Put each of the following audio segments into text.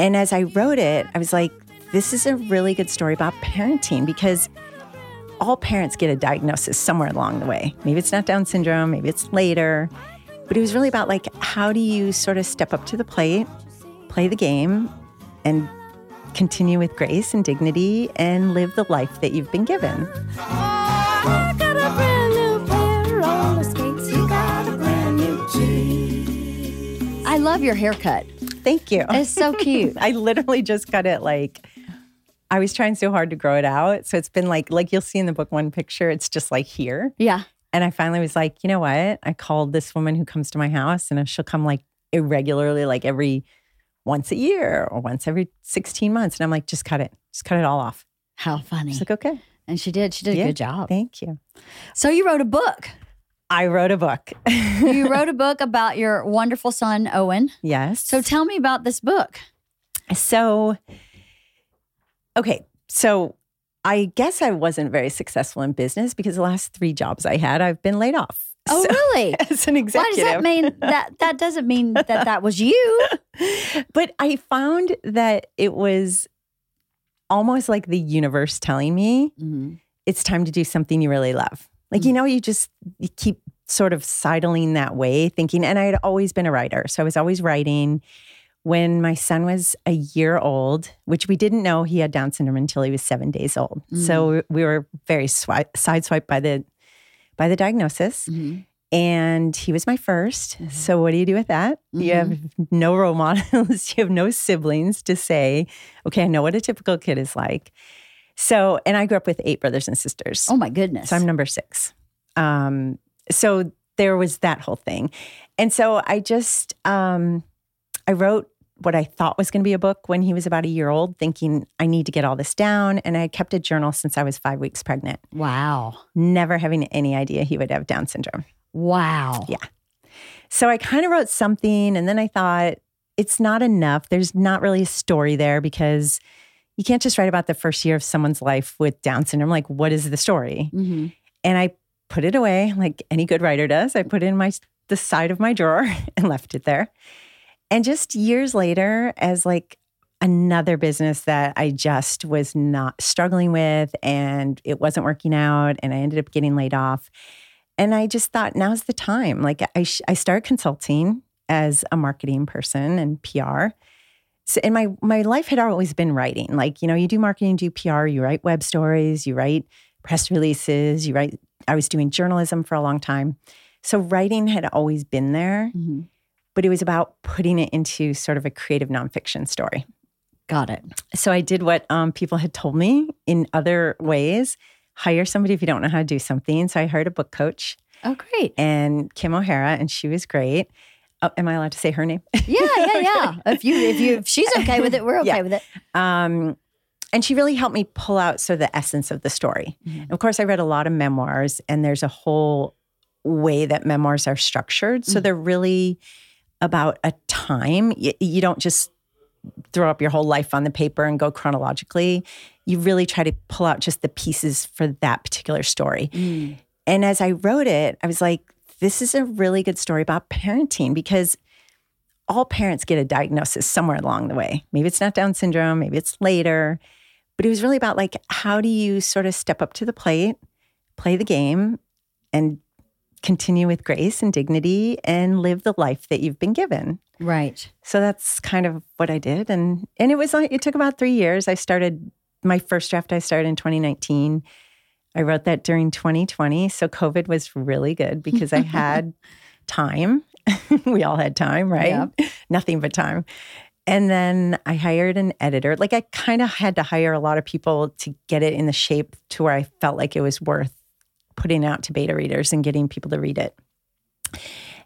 And as I wrote it, I was like, this is a really good story about parenting because all parents get a diagnosis somewhere along the way. Maybe it's not Down syndrome, maybe it's later. But it was really about like, how do you sort of step up to the plate, play the game, and continue with grace and dignity and live the life that you've been given. Oh, I got a brand new pair of roller skates. You got a brand new Jeep. I love your haircut. Thank you. It's so cute. I literally just got it like I was trying so hard to grow it out. So it's been like like you'll see in the book one picture, it's just like here. yeah. And I finally was like, you know what? I called this woman who comes to my house and she'll come like irregularly, like every once a year or once every 16 months. And I'm like, just cut it. Just cut it all off. How funny. She's like, okay. and she did. She did a good job. Thank you. So you wrote a book. I wrote a book. You wrote a book about your wonderful son, Owen. yes. So tell me about this book. So, okay. So, I guess I wasn't very successful in business because the last three jobs I had, I've been laid off. Oh, So- really? As an executive. Why does that mean that that doesn't mean that that was you? but I found that it was almost like the universe telling me mm-hmm. it's time to do something you really love. Like, you mm. know, you just you keep sort of sidling that way, thinking, and I had always been a writer. So I was always writing. When my son was a year old, which we didn't know he had Down syndrome until he was seven days old. So mm. we were very swi- sideswiped by the by the diagnosis. Mm-hmm. And he was my 1st mm-hmm. So what do you do with that? You mm-hmm. have no role models, you have no siblings to say, okay, I know what a typical kid is like. So, and I grew up with eight brothers and sisters. Oh my goodness. So I'm number six. Um, so there was that whole thing. And so I just, um, I wrote what I thought was going to be a book when he was about a year old, thinking I need to get all this down. And I kept a journal since I was five weeks pregnant, wow. never having any idea he would have Down syndrome. Wow. Yeah. So I kind of wrote something and then I thought it's not enough. There's not really a story there because you can't just write about the first year of someone's life with Down syndrome. Like, what is the story? hmm And I put it away like any good writer does. I put it in my the side of my drawer and left it there. And just years later, as like another business that I just was not struggling with and it wasn't working out and I ended up getting laid off. And I just thought now's the time. Like I, sh- I started consulting as a marketing person and PR. So, and my my life had always been writing. Like you know, you do marketing, do PR, you write web stories, you write press releases, you write. I was doing journalism for a long time, so writing had always been there. Mhm. But it was about putting it into sort of a creative nonfiction story. Got it. So I did what um, people had told me in other ways: hire somebody if you don't know how to do something. So I hired a book coach Oh, great. and Kim O'Hara, and she was great. Oh, am I allowed to say her name? Yeah, yeah, yeah. if you, if you, if she's okay with it, we're okay Yeah. with it. Um, and she really helped me pull out sort of the essence of the story. Mm-hmm. Of course, I read a lot of memoirs, and there's a whole way that memoirs are structured. So they're really about a time. You, you don't just throw up your whole life on the paper and go chronologically. You really try to pull out just the pieces for that particular story. Mm. And as I wrote it, I was like, this is a really good story about parenting because all parents get a diagnosis somewhere along the way. Maybe it's not Down syndrome, maybe it's later. But it was really about like, how do you sort of step up to the plate, play the game, and continue with grace and dignity and live the life that you've been given. Right. So that's kind of what I did. And and it was like it took about three years. I started my first draft I started in 2019. I wrote that during 2020. So COVID was really good because I had time. we all had time, right? Nothing but time. And then I hired an editor. Like I kind of had to hire a lot of people to get it in the shape to where I felt like it was worth putting out to beta readers and getting people to read it.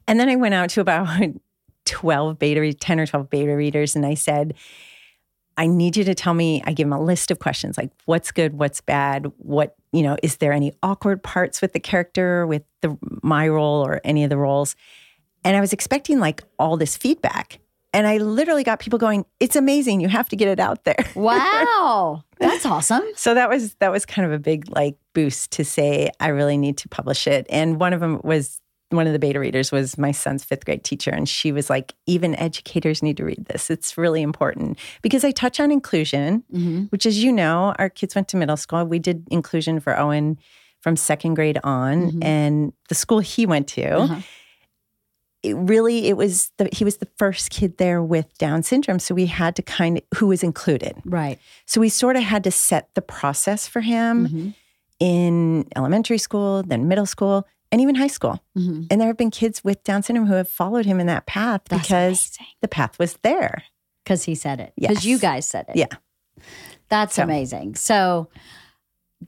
And then I went out to about 12 beta, 10 or 12 beta readers, and I said, I need you to tell me, I give them a list of questions like what's good, what's bad, what, you know, is there any awkward parts with the character, with the my role or any of the roles? And I was expecting like all this feedback. And I literally got people going, it's amazing. You have to get it out there. Wow. That's awesome. So that was that was kind of a big like boost to say I really need to publish it. And one of them was one of the beta readers was my son's fifth grade teacher, and she was like, even educators need to read this. It's really important because I touch on inclusion, Mm-hmm. which, as you know, our kids went to middle school. We did inclusion for Owen from second grade on, Mhm. and the school he went to. Uh-huh. It really, it was the, he was the first kid there with Down syndrome, so we had to kind of who was included. Right. So we sort of had to set the process for him Mhm. in elementary school, then middle school, and even high school. Mhm. And there have been kids with Down syndrome who have followed him in that path That's because the path was there. because he said it. Because Yes. you guys said it. Yeah. That's So- amazing. So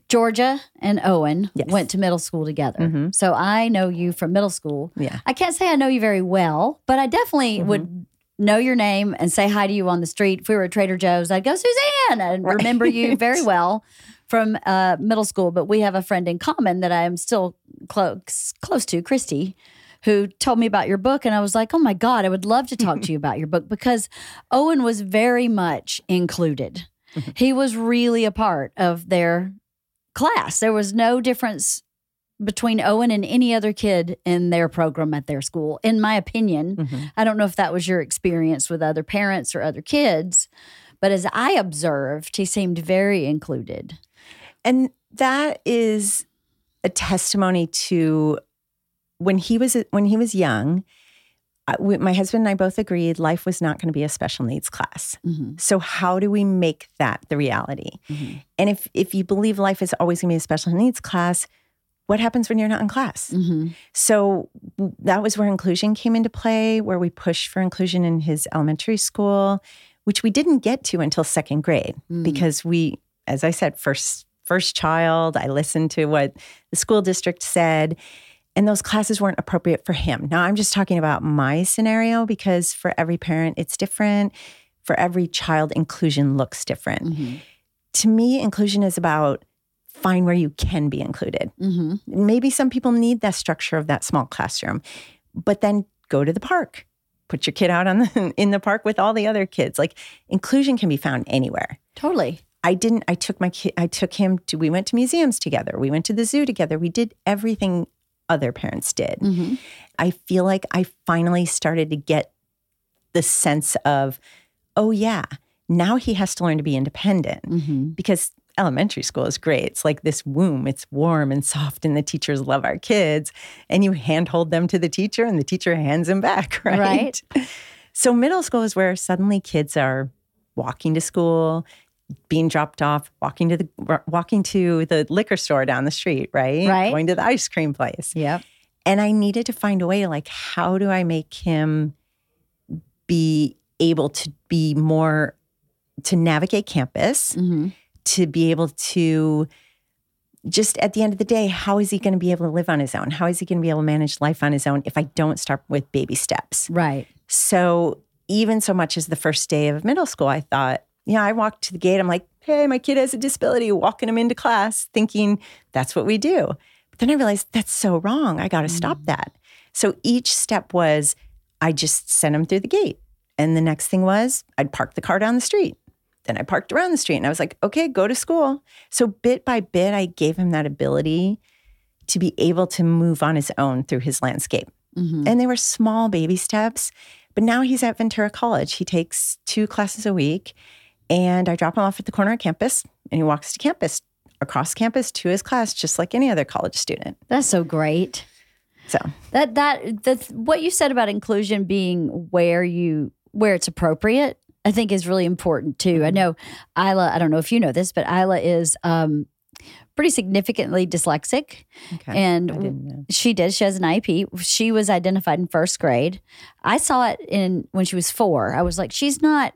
Georgia and Owen Yes. went to middle school together. Mhm. So I know you from middle school. Yeah. I can't say I know you very well, but I definitely Mm-hmm. would know your name and say hi to you on the street. If we were at Trader Joe's, I'd go, Suzanne, and remember you very well from uh, middle school. But we have a friend in common that I am still close close to, Christy, who told me about your book. And I was like, oh my God, I would love to talk to you about your book because Owen was very much included. he was really a part of their class. There was no difference between Owen and any other kid in their program at their school, in my opinion. Mhm. I don't know if that was your experience with other parents or other kids, but as I observed, he seemed very included. And that is a testimony to when he was when he was young. My husband and I both agreed life was not going to be a special needs class. Mhm. So how do we make that the reality? Mhm. And if if you believe life is always going to be a special needs class, what happens when you're not in class? Mhm. So that was where inclusion came into play, where we pushed for inclusion in his elementary school, which we didn't get to until second grade Mm. because we, as I said, first first child. I listened to what the school district said, and those classes weren't appropriate for him. Now I'm just talking about my scenario because for every parent it's different. For every child, inclusion looks different. Mhm. To me, inclusion is about find where you can be included Mhm. maybe some people need that structure of that small classroom but then go to the park put your kid out on the in the park with all the other kids like inclusion can be found anywhere Totally. I didn't i took my kid i took him to we went to museums together we went to the zoo together we did everything other parents did Mhm. i feel like i finally started to get the sense of oh yeah now he has to learn to be independent Mhm. because elementary school is great. It's like this womb. It's warm and soft, and the teachers love our kids. And you handhold them to the teacher, and the teacher hands them back, right? Right. So middle school is where suddenly kids are walking to school, being dropped off, walking to the walking to the liquor store down the street, right? Right. Going to the ice cream place. Yep. And I needed to find a way to like, how do I make him be able to be more to navigate campus? Mhm. to be able to just at the end of the day, how is he going to be able to live on his own? How is he going to be able to manage life on his own if I don't start with baby steps? Right. So, even so much as the first day of middle school, I thought, yeah, I walked to the gate. I'm like, hey, my kid has a disability, walking him into class, thinking that's what we do. But then I realized that's so wrong. I got to stop that. So, each step was I just sent him through the gate. And the next thing was I'd park the car down the street. Then I parked around the street and I was like, okay, go to school. So bit by bit, I gave him that ability to be able to move on his own through his landscape. Mhm. And they were small baby steps. But now he's at Ventura College. He takes two classes a week. And I drop him off at the corner of campus and he walks to campus, across campus to his class, just like any other college student. That's so great. So, That that that's what you said about inclusion being where you where it's appropriate. I think is really important too. I know Isla. I don't know if you know this, but Isla is um, pretty significantly dyslexic, okay. and I didn't know. she did. She has an IEP. She was identified in first grade. I saw it in when she was four. I was like, she's not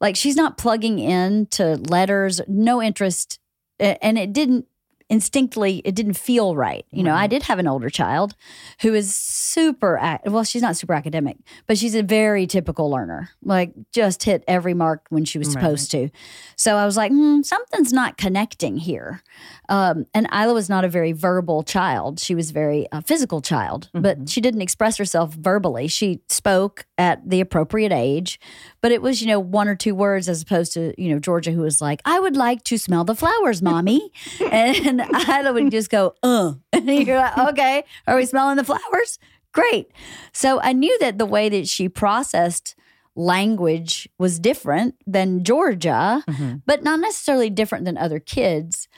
like she's not plugging in to letters. No interest, and it didn't instinctively. It didn't feel right. You know, I did have an older child who is super. Well, she's not super academic, but she's a very typical learner. Like just hit every mark when she was Right. supposed to. So I was like, hmm, something's not connecting here. Um, and Isla was not a very verbal child. She was a very uh, physical child, but she didn't express herself verbally. She spoke at the appropriate age, but it was, you know, one or two words as opposed to, you know, Georgia, who was like, I would like to smell the flowers, mommy. and And Isla would just go, uh. And you're like, okay, are we smelling the flowers? Great. So I knew that the way that she processed language was different than Georgia, Mhm. but not necessarily different than other kids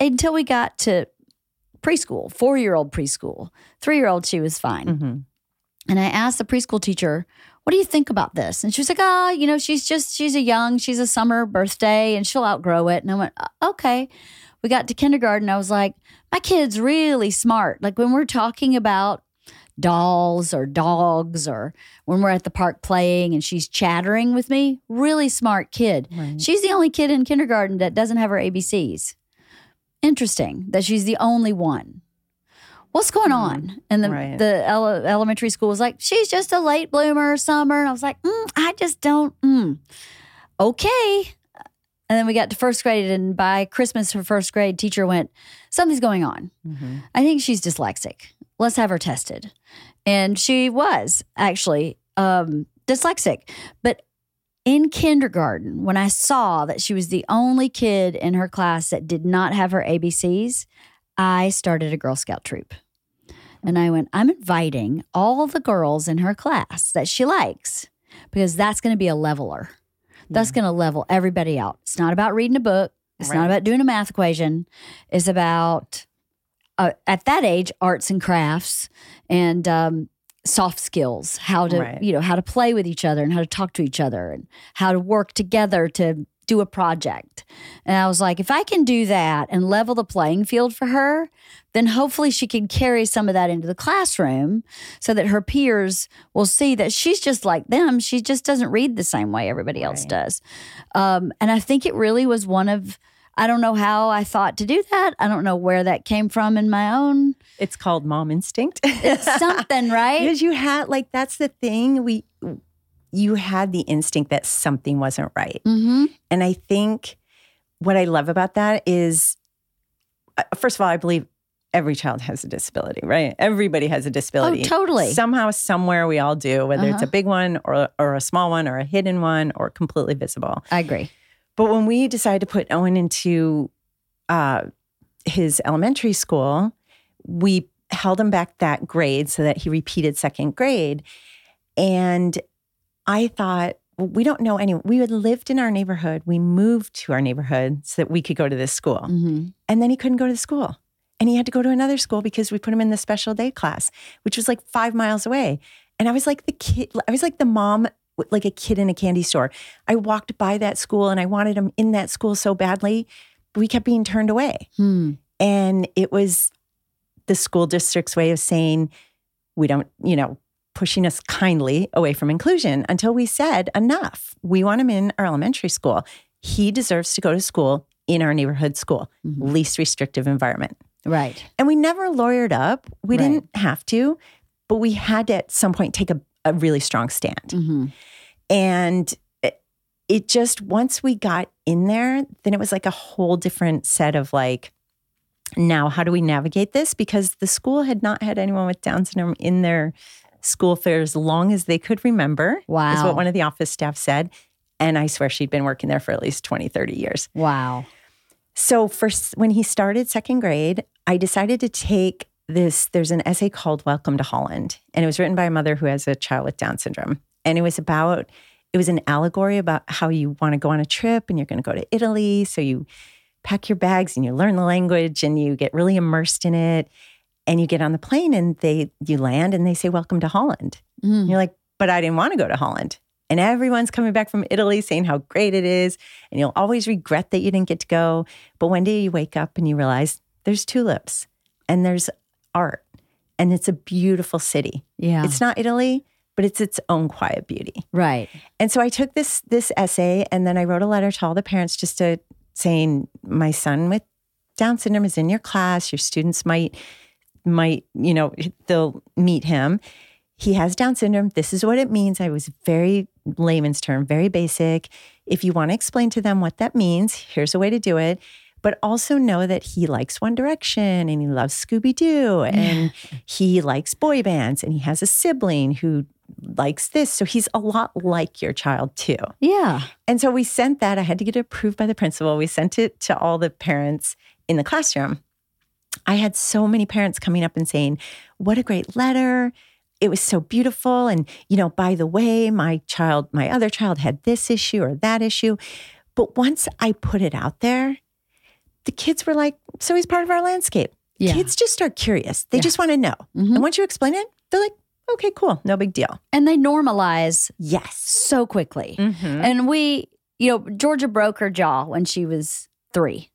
until we got to preschool, four year old preschool. Three year old, she was fine. Mhm. And I asked the preschool teacher, what do you think about this? And she was like, oh, you know, she's just, she's a young, she's a summer birthday and she'll outgrow it. And I went, "Uh, okay. We got to kindergarten. I was like, my kid's really smart. Like when we're talking about dolls or dogs or when we're at the park playing and she's chattering with me, really smart kid. Right. She's the only kid in kindergarten that doesn't have her ABCs. Interesting that she's the only one. What's going on? And the Right. the ele- elementary school was like, she's just a late bloomer, summer. And I was like, mm, I just don't. Mm. Okay. And then we got to first grade, and by Christmas, her first grade teacher went, something's going on. Mhm. I think she's dyslexic. Let's have her tested. And she was actually um, dyslexic. But in kindergarten, when I saw that she was the only kid in her class that did not have her ABCs, I started a Girl Scout troop. And I went, I'm inviting all the girls in her class that she likes because that's going to be a leveler. That's going to level everybody out. It's not about reading a book. It's not about doing a math equation. It's about, uh, at that age, arts and crafts and um, soft skills, how to, Right. you know, how to play with each other and how to talk to each other and how to work together to do a project. And I was like, if I can do that and level the playing field for her, then hopefully she can carry some of that into the classroom so that her peers will see that she's just like them. She just doesn't read the same way everybody else Right. does. Um, and I think it really was one of, I don't know how I thought to do that. I don't know where that came from in my own. It's called mom instinct. It's something, right? because you had like that's the thing we you had the instinct that something wasn't right. Mm-hmm. And I think what I love about that is, uh, first of all, I believe every child has a disability, right? Everybody has a disability. Oh, totally. Somehow, somewhere, we all do, whether it's Uh-huh. a big one or, or a small one or a hidden one or completely visible. I agree. But when we decided to put Owen into uh, his elementary school, we held him back that grade so that he repeated second grade. And I thought, well, we don't know anyone. We had lived in our neighborhood. We moved to our neighborhood so that we could go to this school. hmm And then he couldn't go to the school. And he had to go to another school because we put him in the special day class, which was like five miles away. And I was like the kid, I was like the mom, like a kid in a candy store. I walked by that school and I wanted him in that school so badly, but we kept being turned away. Hmm. And it was the school district's way of saying, we don't, you know, pushing us kindly away from inclusion until we said, enough. We want him in our elementary school. He deserves to go to school in our neighborhood school, Mhm. least restrictive environment. Right. And we never lawyered up. We Right. didn't have to, but we had to at some point take a, a really strong stand. hmm And it, it just, once we got in there, then it was like a whole different set of like, now how do we navigate this? Because the school had not had anyone with Down syndrome in their school for as long as they could remember, Wow. is what one of the office staff said. And I swear she'd been working there for at least 20, 30 years. Wow. So first, when he started second grade, I decided to take this. There's an essay called "Welcome to Holland," and it was written by a mother who has a child with Down syndrome. And it was about, it was an allegory about how you want to go on a trip and you're going to go to Italy. So you pack your bags and you learn the language and you get really immersed in it. And you get on the plane and they you land and they say "Welcome to Holland." Mm. You're like, but I didn't want to go to Holland. And everyone's coming back from Italy saying how great it is. And you'll always regret that you didn't get to go. But one day you wake up and you realize there's tulips and there's art and it's a beautiful city. Yeah. It's not Italy, but it's its own quiet beauty. right. And so I took this this essay and then I wrote a letter to all the parents just to saying my son with Down syndrome is in your class. Your students might might, you know, they'll meet him. He has Down syndrome. This is what it means. I was very layman's term, very basic. If you want to explain to them what that means, here's a way to do it. But also know that he likes One Direction and he loves Scooby Doo and he likes boy bands and he has a sibling who likes this. So he's a lot like your child too. Yeah. And so we sent that. I had to get it approved by the principal. We sent it to all the parents in the classroom. I had so many parents coming up and saying, What a great letter. It was so beautiful. And, you know, by the way, my child, my other child had this issue or that issue. But once I put it out there, the kids were like, So he's part of our landscape. Yeah. Kids just start curious. They Yeah. just want to know. Mhm. And once you explain it, they're like, Okay, cool. No big deal. And they normalize Yes. so quickly. Mhm. And we, you know, Georgia broke her jaw when she was three.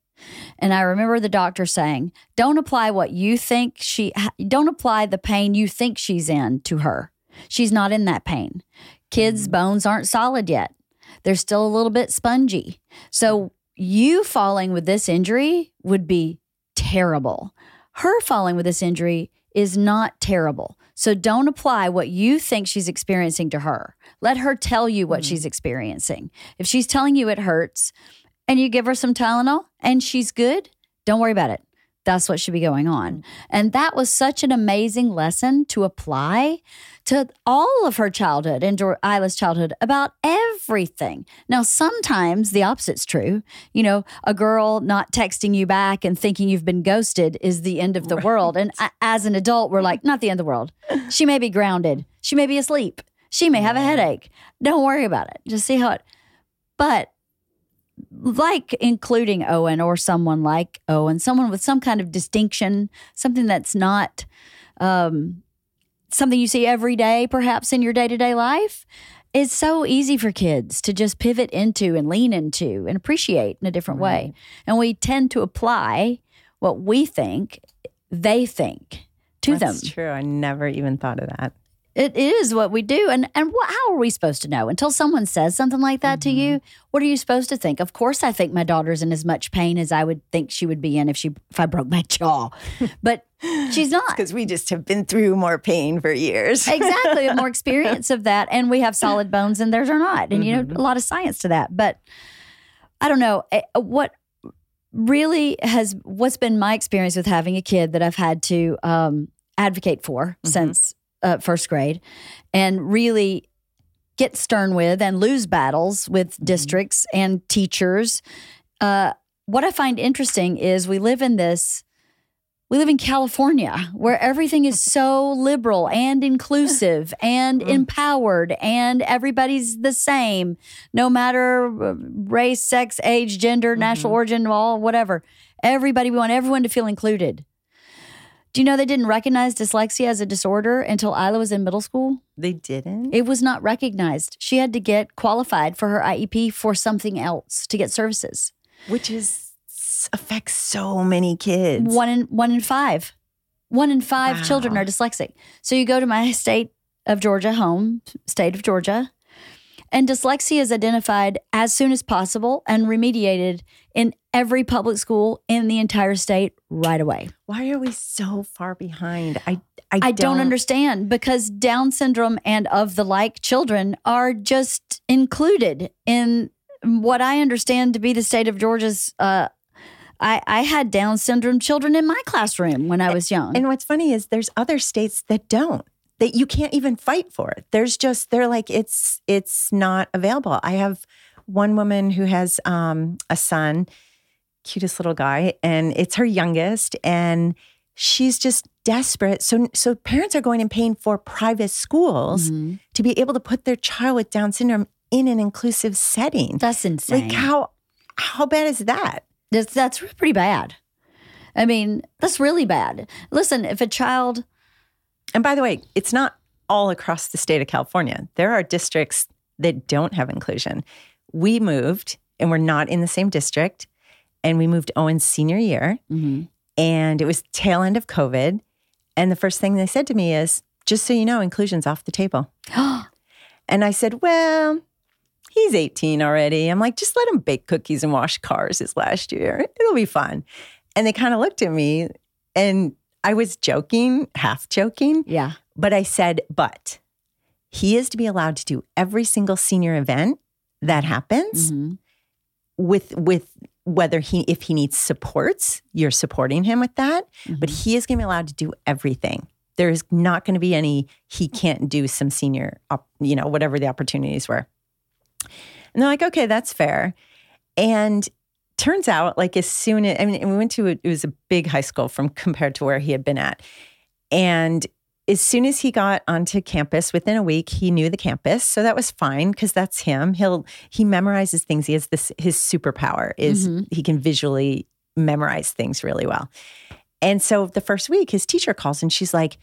And I remember the doctor saying, don't apply what you think she, don't apply the pain you think she's in to her. She's not in that pain. Kids' bones aren't solid yet, they're still a little bit spongy. So you falling with this injury would be terrible. Her falling with this injury is not terrible. So don't apply what you think she's experiencing to her. Let her tell you what Mhm. she's experiencing. If she's telling you it hurts and you give her some Tylenol and she's good, don't worry about it. That's what should be going on. Mm. And that was such an amazing lesson to apply to all of her childhood and Isla's childhood about everything. Now, sometimes the opposite's true. You know, a girl not texting you back and thinking you've been ghosted is the end of the world. And as an adult, we're like, not the end of the world. She may be grounded. She may be asleep. She may have a headache. Don't worry about it. Just see how it. But like including Owen or someone like Owen, someone with some kind of distinction, something that's not um, something you see every day, perhaps in your day to day life. is so easy for kids to just pivot into and lean into and appreciate in a different way. And we tend to apply what we think they think to That's them. That's true. I never even thought of that. It is what we do. And and what, how are we supposed to know? Until someone says something like that to you, what are you supposed to think? Of course I think my daughter's in as much pain as I would think she would be in if she if I broke my jaw. But she's not. Because we just have been through more pain for years. exactly. More experience of that. And we have solid bones and theirs are not. And you know, a lot of science to that. But I don't know. eh, What really has what's been my experience with having a kid that I've had to um, advocate for since uh, first grade and really get stern with and lose battles with districts and teachers. Uh, what I find interesting is we live in this. We live in California where everything is so liberal and inclusive and empowered, and everybody's the same, no matter uh, race, sex, age, gender, national origin, all whatever. Everybody, we want everyone to feel included. Do you know they didn't recognize dyslexia as a disorder until Isla was in middle school? They didn't. It was not recognized. She had to get qualified for her IEP for something else to get services. which is affects so many kids. One in one in five, one in five children are dyslexic. So you go to my state of Georgia, home state of Georgia, and dyslexia is identified as soon as possible and remediated in every public school in the entire state right away. Why are we so far behind? I I, I don't understand because Down syndrome and of the like children are just included in what I understand to be the state of Georgia's. Uh, I, I had Down syndrome children in my classroom when I was young. And what's funny is there's other states that don't. That you can't even fight for it. There's just they're like it's it's not available. I have one woman who has um, a son, cutest little guy, and it's her youngest, and she's just desperate. So so parents are going and paying for private schools Mhm. to be able to put their child with Down syndrome in an inclusive setting. That's insane. Like how how bad is that? that's, that's pretty bad. I mean, that's really bad. Listen, if a child, And by the way, it's not all across the state of California. There are districts that don't have inclusion. We moved and we're not in the same district. And we moved Owen's senior year. Mm-hmm. And it was tail end of COVID. And the first thing they said to me is, just so you know, inclusion's off the table. and I said, well, he's 18 already. I'm like, just let him bake cookies and wash cars his last year. It'll be fun. And they kind of looked at me and I was joking, half joking. yeah, But I said, but he is to be allowed to do every single senior event that happens Mhm. with with whether he if he needs supports, you're supporting him with that. But he is going to be allowed to do everything. There is not going to be any he can't do some senior, you know, whatever the opportunities were. And they're like, okay, that's fair. And turns out, like as soon as I mean, we went to a, it was a big high school from compared to where he had been at, and as soon as he got onto campus, within a week, he knew the campus, so that was fine because that's him. He'll he memorizes things. He has this his superpower is Mhm. he can visually memorize things really well. And so the first week, his teacher calls and she's like,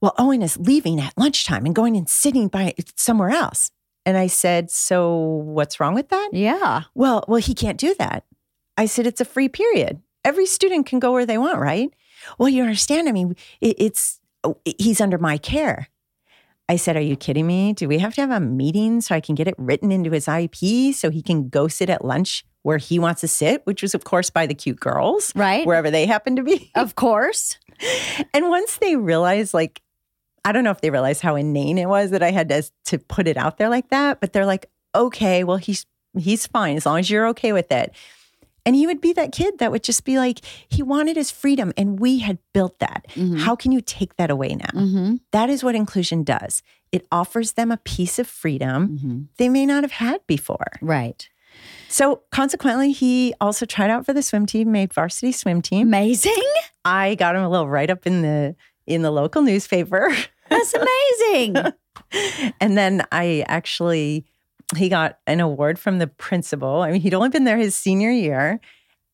"Well, Owen is leaving at lunchtime and going and sitting by somewhere else." And I said, "So what's wrong with that?" Yeah. Well, well, he can't do that. I said, it's a free period. Every student can go where they want, right? Well, you understand. I mean, it, it's oh, he's under my care. I said, Are you kidding me? Do we have to have a meeting so I can get it written into his IEP so he can go sit at lunch where he wants to sit, which was, of course, by the cute girls, Right. wherever they happen to be? of course. And once they realized, like, I don't know if they realized how inane it was that I had to, to put it out there like that, but they're like, okay, well, he's he's fine as long as you're okay with it. And he would be that kid that would just be like, he wanted his freedom, and we had built that. Mhm. How can you take that away now? Mm-hmm. That is what inclusion does. It offers them a piece of freedom Mm-hmm. they may not have had before. Right. So consequently, he also tried out for the swim team, made varsity swim team. Amazing. I got him a little write up in the in the local newspaper. That's amazing. and then I actually he got an award from the principal. I mean, he'd only been there his senior year,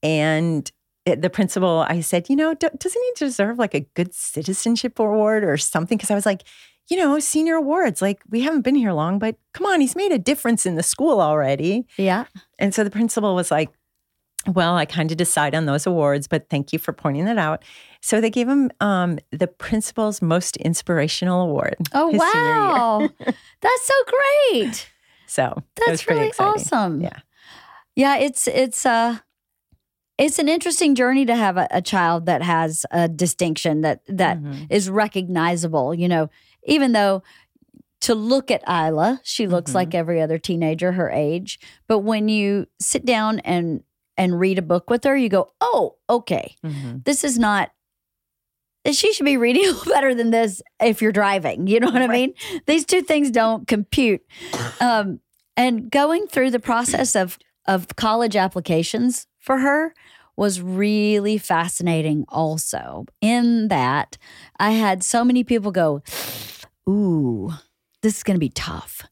and it- the principal, I said, you know, do, doesn't he deserve like a good citizenship award or something? Because I was like, you know, senior awards, like we haven't been here long, but come on, he's made a difference in the school already. yeah. And so the principal was like, well, I kind of decide on those awards, but thank you for pointing that out. So they gave him um, the principal's most inspirational award. Oh his senior year. wow. That's so great. So That's really exciting. awesome. Yeah. Yeah, it's it's uh it's an interesting journey to have a, a child that has a distinction that that is Mhm. recognizable, you know, even though to look at Isla, she looks Mhm. like every other teenager her age, but when you sit down and and read a book with her, you go, "Oh, okay. Mhm. This is not she should be reading better than this if you're driving. You know what I mean? These two things don't compute. Um, and going through the process of of college applications for her was really fascinating also in that I had so many people go, Ooh, this is gonna be tough.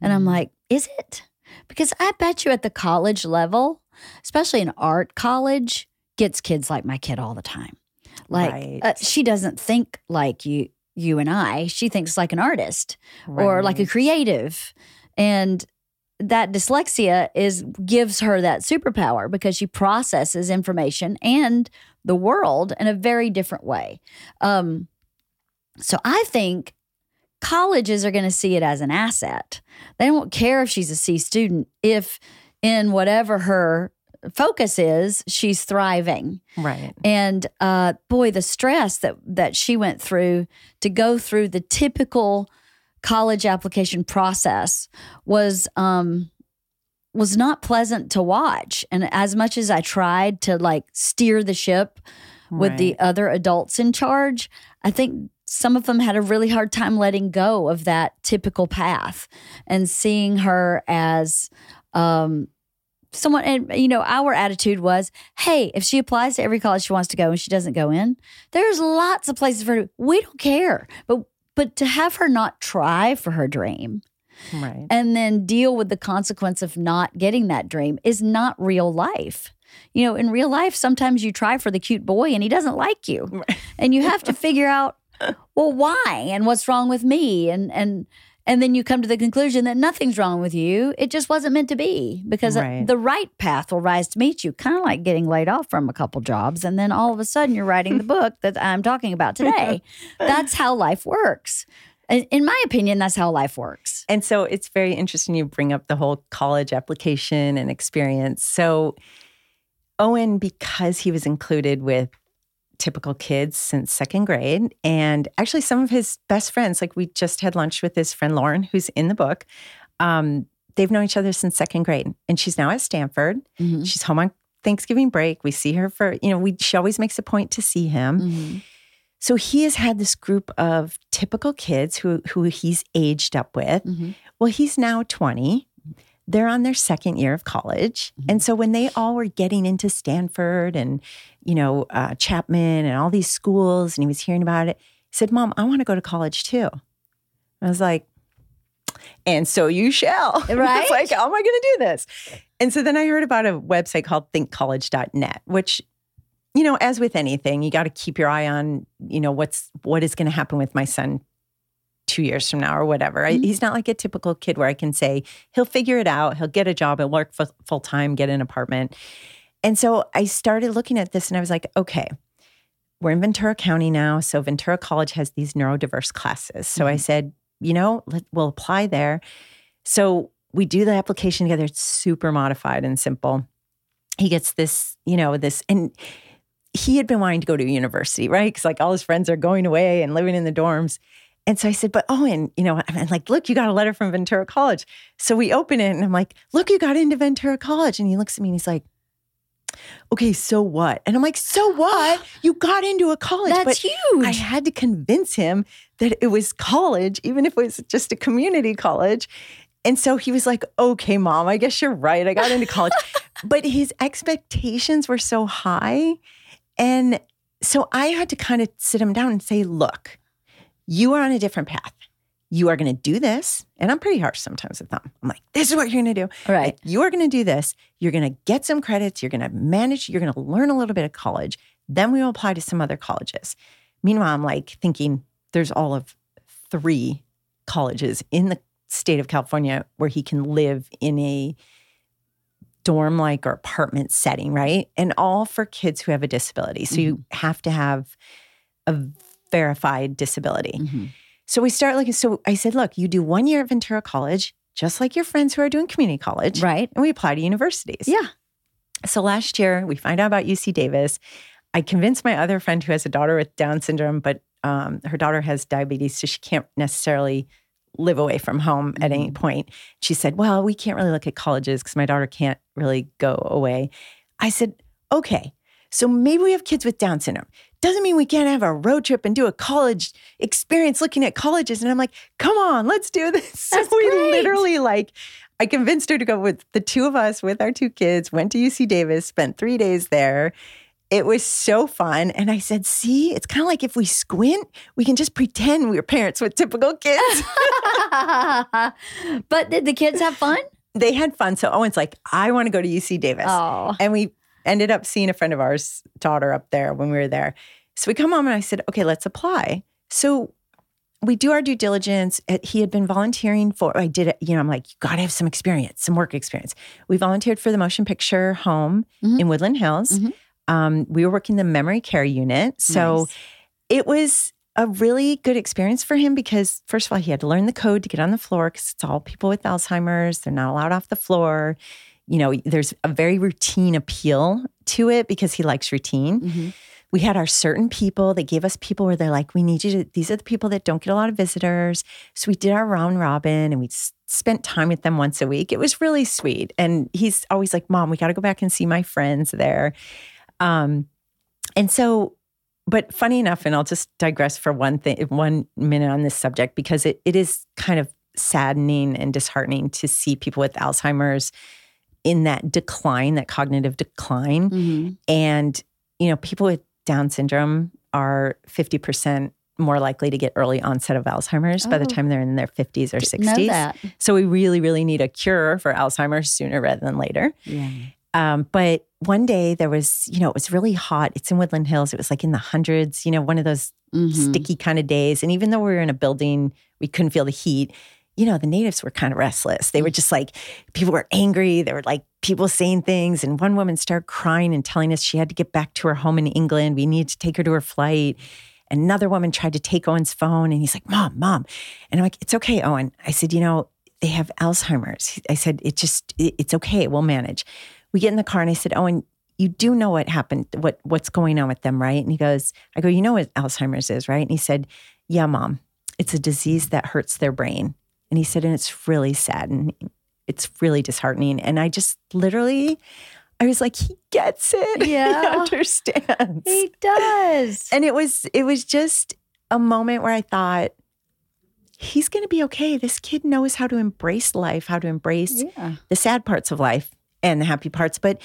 And I'm Mhm. like, is it? Because I bet you at the college level, especially in art college, gets kids like my kid all the time. Like Right. uh, she doesn't think like you you and I. She thinks like an artist or like a creative. And that dyslexia is gives her that superpower because she processes information and the world in a very different way. Um, so I think colleges are going to see it as an asset. They don't care if she's a C student if in whatever her focus is, she's thriving. Right. And uh, boy, the stress that that she went through to go through the typical college application process was um, was not pleasant to watch. And as much as I tried to like steer the ship with the other adults in charge, I think some of them had a really hard time letting go of that typical path and seeing her as um, someone. And you know, our attitude was, "Hey, if she applies to every college she wants to go and she doesn't go in, there's lots of places for her. To, we don't care." But but to have her not try for her dream Right. and then deal with the consequence of not getting that dream is not real life. You know, in real life, sometimes you try for the cute boy and he doesn't like you. Right. And you have to figure out, well, why and what's wrong with me? And and and then you come to the conclusion that nothing's wrong with you. It just wasn't meant to be because uh, Right. the right path will rise to meet you, kind of like getting laid off from a couple jobs. And then all of a sudden you're writing the book that I'm talking about today. That's how life works. In in my opinion, that's how life works. And so it's very interesting you bring up the whole college application and experience. So Owen, because he was included with typical kids since second grade, and actually some of his best friends, like we just had lunch with his friend Lauren, who's in the book. Um, they've known each other since second grade, and she's now at Stanford. Mhm. She's home on Thanksgiving break. We see her for, you know, we she always makes a point to see him. Mhm. So he has had this group of typical kids who who he's aged up with. Mhm. Well, he's now 20. They're on their second year of college. And so when they all were getting into Stanford and, you know, uh, Chapman and all these schools, and he was hearing about it, he said, Mom, I want to go to college too. I was like, and so you shall. Right. it's like, how am I going to do this? And so then I heard about a website called thinkcollege.net, which, you know, as with anything, you got to keep your eye on, you know, what's what is going to happen with my son two years from now or whatever. I, Mhm. he's not like a typical kid where I can say he'll figure it out, he'll get a job, he'll work fu- full time, get an apartment. And so I started looking at this and I was like, okay, we're in Ventura County now. So Ventura College has these neurodiverse classes. So I Mhm. said, you know, let, we'll apply there. So we do the application together. It's super modified and simple. He gets this, you know, this, and he had been wanting to go to university, right? Because like all his friends are going away and living in the dorms. And so I said, but oh, and you know, I'm like, look, you got a letter from Ventura College. So we open it and I'm like, look, you got into Ventura College. And he looks at me and he's like, okay, so what? And I'm like, so what? You got into a college. That's but huge. I had to convince him that it was college, even if it was just a community college. And so he was like, okay, mom, I guess you're right. I got into college. but his expectations were so high. And so I had to kind of sit him down and say, look, you are on a different path. You are going to do this. And I'm pretty harsh sometimes with them. I'm like, this is what you're going to do. right. Like, you are going to do this. You're going to get some credits. You're going to manage. You're going to learn a little bit of college. Then we will apply to some other colleges. Meanwhile, I'm like thinking there's all of three colleges in the state of California where he can live in a dorm like or apartment setting, right? And all for kids who have a disability. So you mm-hmm. have to have a verified disability. Mhm. So we start looking. So I said, look, you do one year at Ventura College, just like your friends who are doing community college, Right. and we apply to universities. Yeah. So last year we find out about UC Davis. I convinced my other friend who has a daughter with Down syndrome, but um, her daughter has diabetes, so she can't necessarily live away from home at any point. She said, Well, we can't really look at colleges because my daughter can't really go away. I said, Okay, so maybe we have kids with Down syndrome. Doesn't mean we can't have a road trip and do a college experience looking at colleges. And I'm like, Come on, let's do this. So we great. literally like, I convinced her to go with the two of us with our two kids, went to UC Davis, spent three days there. It was so fun. And I said, see, it's kind of like if we squint, we can just pretend we were parents with typical kids. but did the kids have fun? they had fun. So Owen's like, I want to go to UC Davis. Oh. And we ended up seeing a friend of ours' daughter up there when we were there. So we come home and I said, okay, let's apply. So we do our due diligence. Uh, He had been volunteering for, I did it, you know, I'm like, you got to have some experience, some work experience. We volunteered for the motion picture home Mhm. in Woodland Hills. Mhm. Um, we were working the memory care unit. So Nice. it was a really good experience for him because, first of all, he had to learn the code to get on the floor because it's all people with Alzheimer's. They're not allowed off the floor. You know, there's a very routine appeal to it because he likes routine. Mhm. We had our certain people. They gave us people where they're like, we need you to, these are the people that don't get a lot of visitors. So we did our round robin and we spent time with them once a week. It was really sweet. And he's always like, Mom, we got to go back and see my friends there. Um, and so, but funny enough, and I'll just digress for one thing, one minute on this subject because it, it is kind of saddening and disheartening to see people with Alzheimer's in that decline, that cognitive decline. Mhm. And, you know, people with Down syndrome are 50% more likely to get early onset of Alzheimer's by the Oh. time they're in their 50s or Didn't know 60s. that. So we really, really need a cure for Alzheimer's sooner rather than later. Yeah. Um, but one day there was, you know, it was really hot. It's in Woodland Hills. It was like in the hundreds, you know, one of those Mhm. sticky kind of days. And even though we were in a building, we couldn't feel the heat. You know, the natives were kind of restless. They were mm. just like, people were angry. There were like people saying things. And one woman started crying and telling us she had to get back to her home in England. We needed to take her to her flight. Another woman tried to take Owen's phone and he's like, Mom, Mom. And I'm like, It's okay, Owen. I said, You know, they have Alzheimer's. I said, It just, it's okay. We'll manage. We get in the car and I said, Owen, you do know what happened, what what's going on with them, right? And he goes, I go, you know what Alzheimer's is, right? And he said, Yeah, mom. It's a disease that hurts their brain. And he said, and it's really sad and it's really disheartening. And I just literally, I was like, he gets it. Yeah. he understands. He does. And it was, it was just a moment where I thought, he's going to be okay. This kid knows how to embrace life, how to embrace Yeah. the sad parts of life and the happy parts. But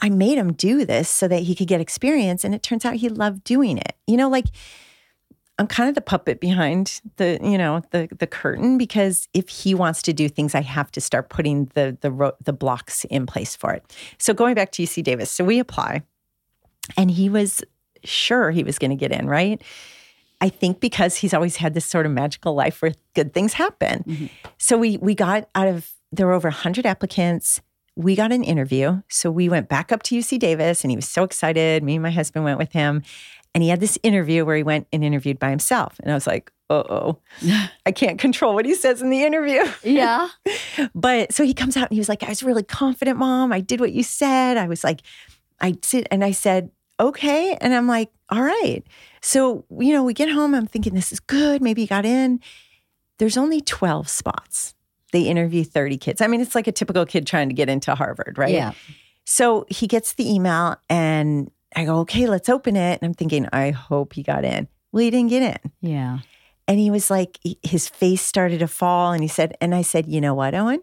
I made him do this so that he could get experience. And it turns out he loved doing it. You know, like I'm kind of the puppet behind the, you know, the the curtain because if he wants to do things, I have to start putting the the ro- the blocks in place for it. So going back to UC Davis, so we apply, and he was sure he was going to get in, right? I think because he's always had this sort of magical life where good things happen. Mm-hmm. So we we got out of there were over 100 applicants. We got an interview. So we went back up to UC Davis and he was so excited. Me and my husband went with him. And he had this interview where he went and interviewed by himself. And I was like, uh oh, I can't control what he says in the interview. Yeah. But so he comes out and he was like, I was really confident, mom. I did what you said. I was like, I did. And I said, okay. And I'm like, all right. So, you know, we get home. I'm thinking, this is good. Maybe he got in. There's only 12 spots. They interview 30 kids. I mean, it's like a typical kid trying to get into Harvard, right? Yeah. So he gets the email and I go, okay, let's open it. And I'm thinking, I hope he got in. Well, he didn't get in. Yeah. And he was like, he- his face started to fall. And he said, and I said, you know what, Owen?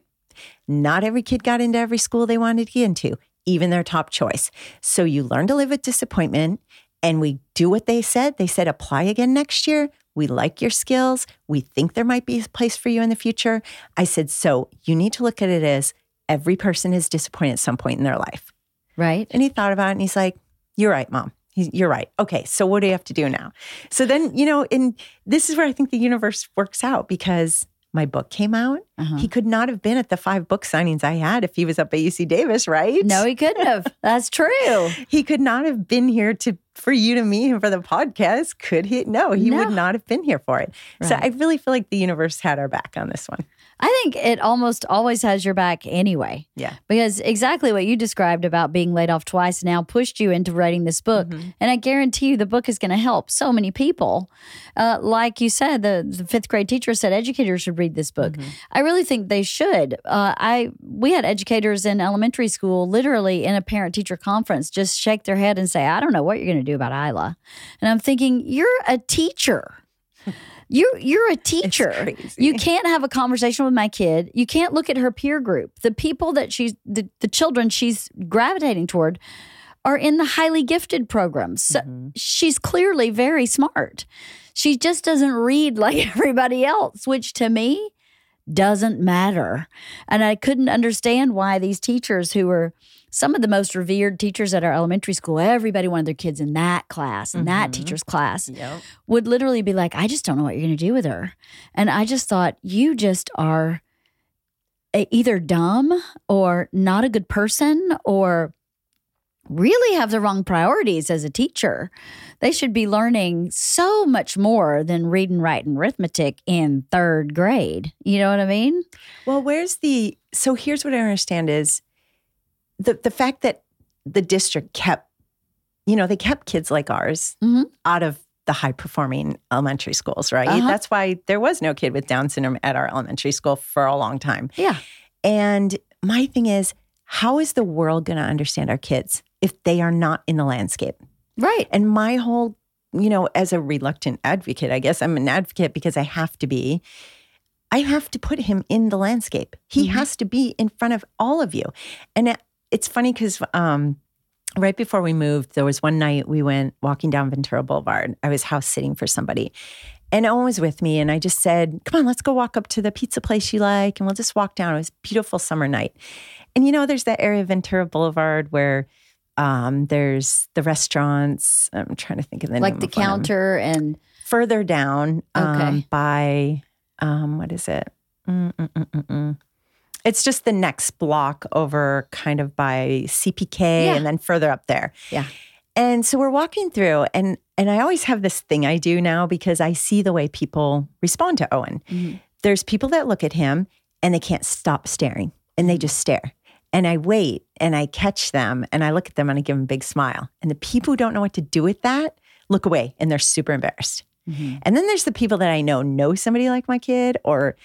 Not every kid got into every school they wanted to get into, even their top choice. So you learn to live with disappointment. And we do what they said. They said, apply again next year. We like your skills. We think there might be a place for you in the future. I said, so you need to look at it as every person is disappointed at some point in their life. Right. And he thought about it and he's like, You're right, mom. You're right. Okay, so what do you have to do now? So then, you know, and this is where I think the universe works out because my book came out. Uh-huh. He could not have been at the five book signings I had if he was up at UC Davis, right? No, he couldn't have. That's true. he could not have been here to for you to meet him for the podcast. Could he? No, he No. would not have been here for it. So I really feel like the universe had our back on this one. I think it almost always has your back anyway. Yeah. Because exactly what you described about being laid off twice now pushed you into writing this book. Mm-hmm. And I guarantee you the book is going to help so many people. Uh, like you said, the, the fifth grade teacher said educators should read this book. Mm-hmm. I really think they should. Uh, I We had educators in elementary school literally in a parent teacher conference just shake their head and say, I don't know what you're going to do about Isla. And I'm thinking, you're a teacher. You you're a teacher. You can't have a conversation with my kid. You can't look at her peer group. The people that she's the, the children she's gravitating toward are in the highly gifted programs. So mm-hmm. she's clearly very smart. She just doesn't read like everybody else, which to me doesn't matter. And I couldn't understand why these teachers who were some of the most revered teachers at our elementary school, everybody wanted their kids in that class, in that mm-hmm. teacher's class Yep. would literally be like, I just don't know what you're going to do with her. And I just thought, you just are either dumb or not a good person or really have the wrong priorities as a teacher. They should be learning so much more than read and write and arithmetic in third grade. You know what I mean? Well, where's the so here's what I understand is the the fact that the district kept you know, they kept kids like ours Mhm. out of the high performing elementary schools, right? Uh-huh. That's why there was no kid with Down syndrome at our elementary school for a long time. Yeah. And my thing is, how is the world going to understand our kids if they are not in the landscape? Right. And my whole, you know, as a reluctant advocate, I guess I'm an advocate because I have to be. I have to put him in the landscape. He Mhm. has to be in front of all of you. And it's funny because um, right before we moved, there was one night we went walking down Ventura Boulevard. I was house sitting for somebody. And Owen was with me, and I just said, Come on, let's go walk up to the pizza place you like, and we'll just walk down. It was a beautiful summer night. And you know, there's that area of Ventura Boulevard where um, there's the restaurants. I'm trying to think of the name Like the of one of them. counter and Further down um, Okay. by, um, what is it? Mm-mm-mm-mm-mm. It's just the next block over kind of by CPK Yeah. and then further up there. Yeah. And so we're walking through and and I always have this thing I do now because I see the way people respond to Owen. Mhm. There's people that look at him and they can't stop staring and they just stare. And I wait and I catch them and I look at them and I give them a big smile. And the people who don't know what to do with that look away and they're super embarrassed. Mhm. And then there's the people that I know know somebody like my kid or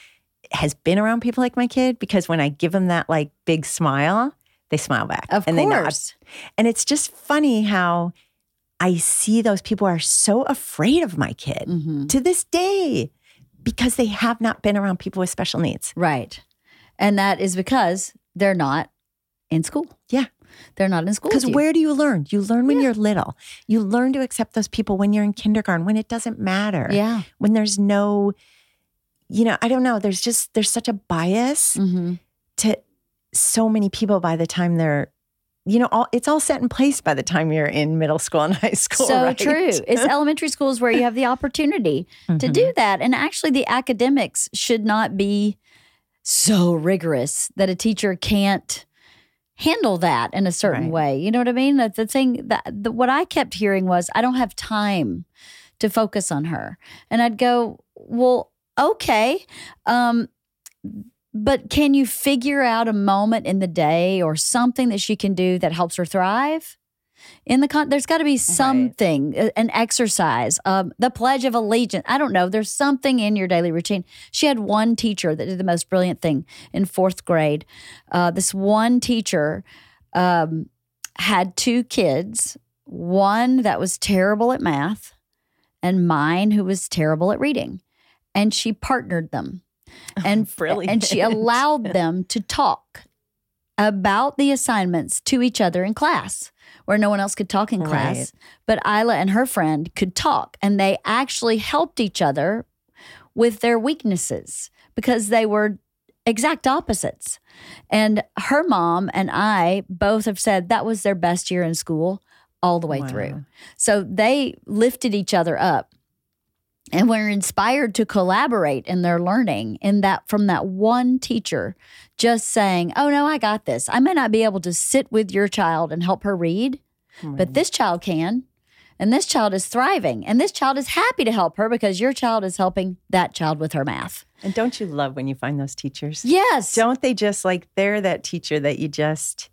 has been around people like my kid because when I give them that like big smile, they smile back of and course. And it's just funny how I see those people are so afraid of my kid Mhm. to this day because they have not been around people with special needs. Right. And that is because they're not in school. Yeah. They're not in school. Because where do you learn? You learn when you're little. You learn to accept those people when you're in kindergarten, when it doesn't matter. Yeah. When there's no, you know, I don't know. There's just, there's such a bias hmm to so many people by the time they're, you know, all it's all set in place by the time you're in middle school and high school. So right? true. It's elementary schools where you have the opportunity to Mhm. do that. And actually, the academics should not be so rigorous that a teacher can't handle that in a certain Right. way. You know what I mean? That the thing that the, what I kept hearing was, I don't have time to focus on her. And I'd go, well, okay. Um, but can you figure out a moment in the day or something that she can do that helps her thrive? In the con, there's got to be something, a- an exercise, um, the Pledge of Allegiance. I don't know. There's something in your daily routine. She had one teacher that did the most brilliant thing in fourth grade. Uh, this one teacher um, had two kids, one that was terrible at math, and mine who was terrible at reading, and she partnered them, oh, and brilliant. and she allowed them to talk about the assignments to each other in class where no one else could talk in class. Right. But Isla and her friend could talk and they actually helped each other with their weaknesses because they were exact opposites. And her mom and I both have said that was their best year in school all the way Wow. through. So they lifted each other up and were inspired to collaborate in their learning in that from that one teacher just saying, "Oh no, I got this. I may not be able to sit with your child and help her read, but this child can." And this child is thriving, and this child is happy to help her because your child is helping that child with her math. And don't you love when you find those teachers? Yes, Don't they just like they're that teacher that you just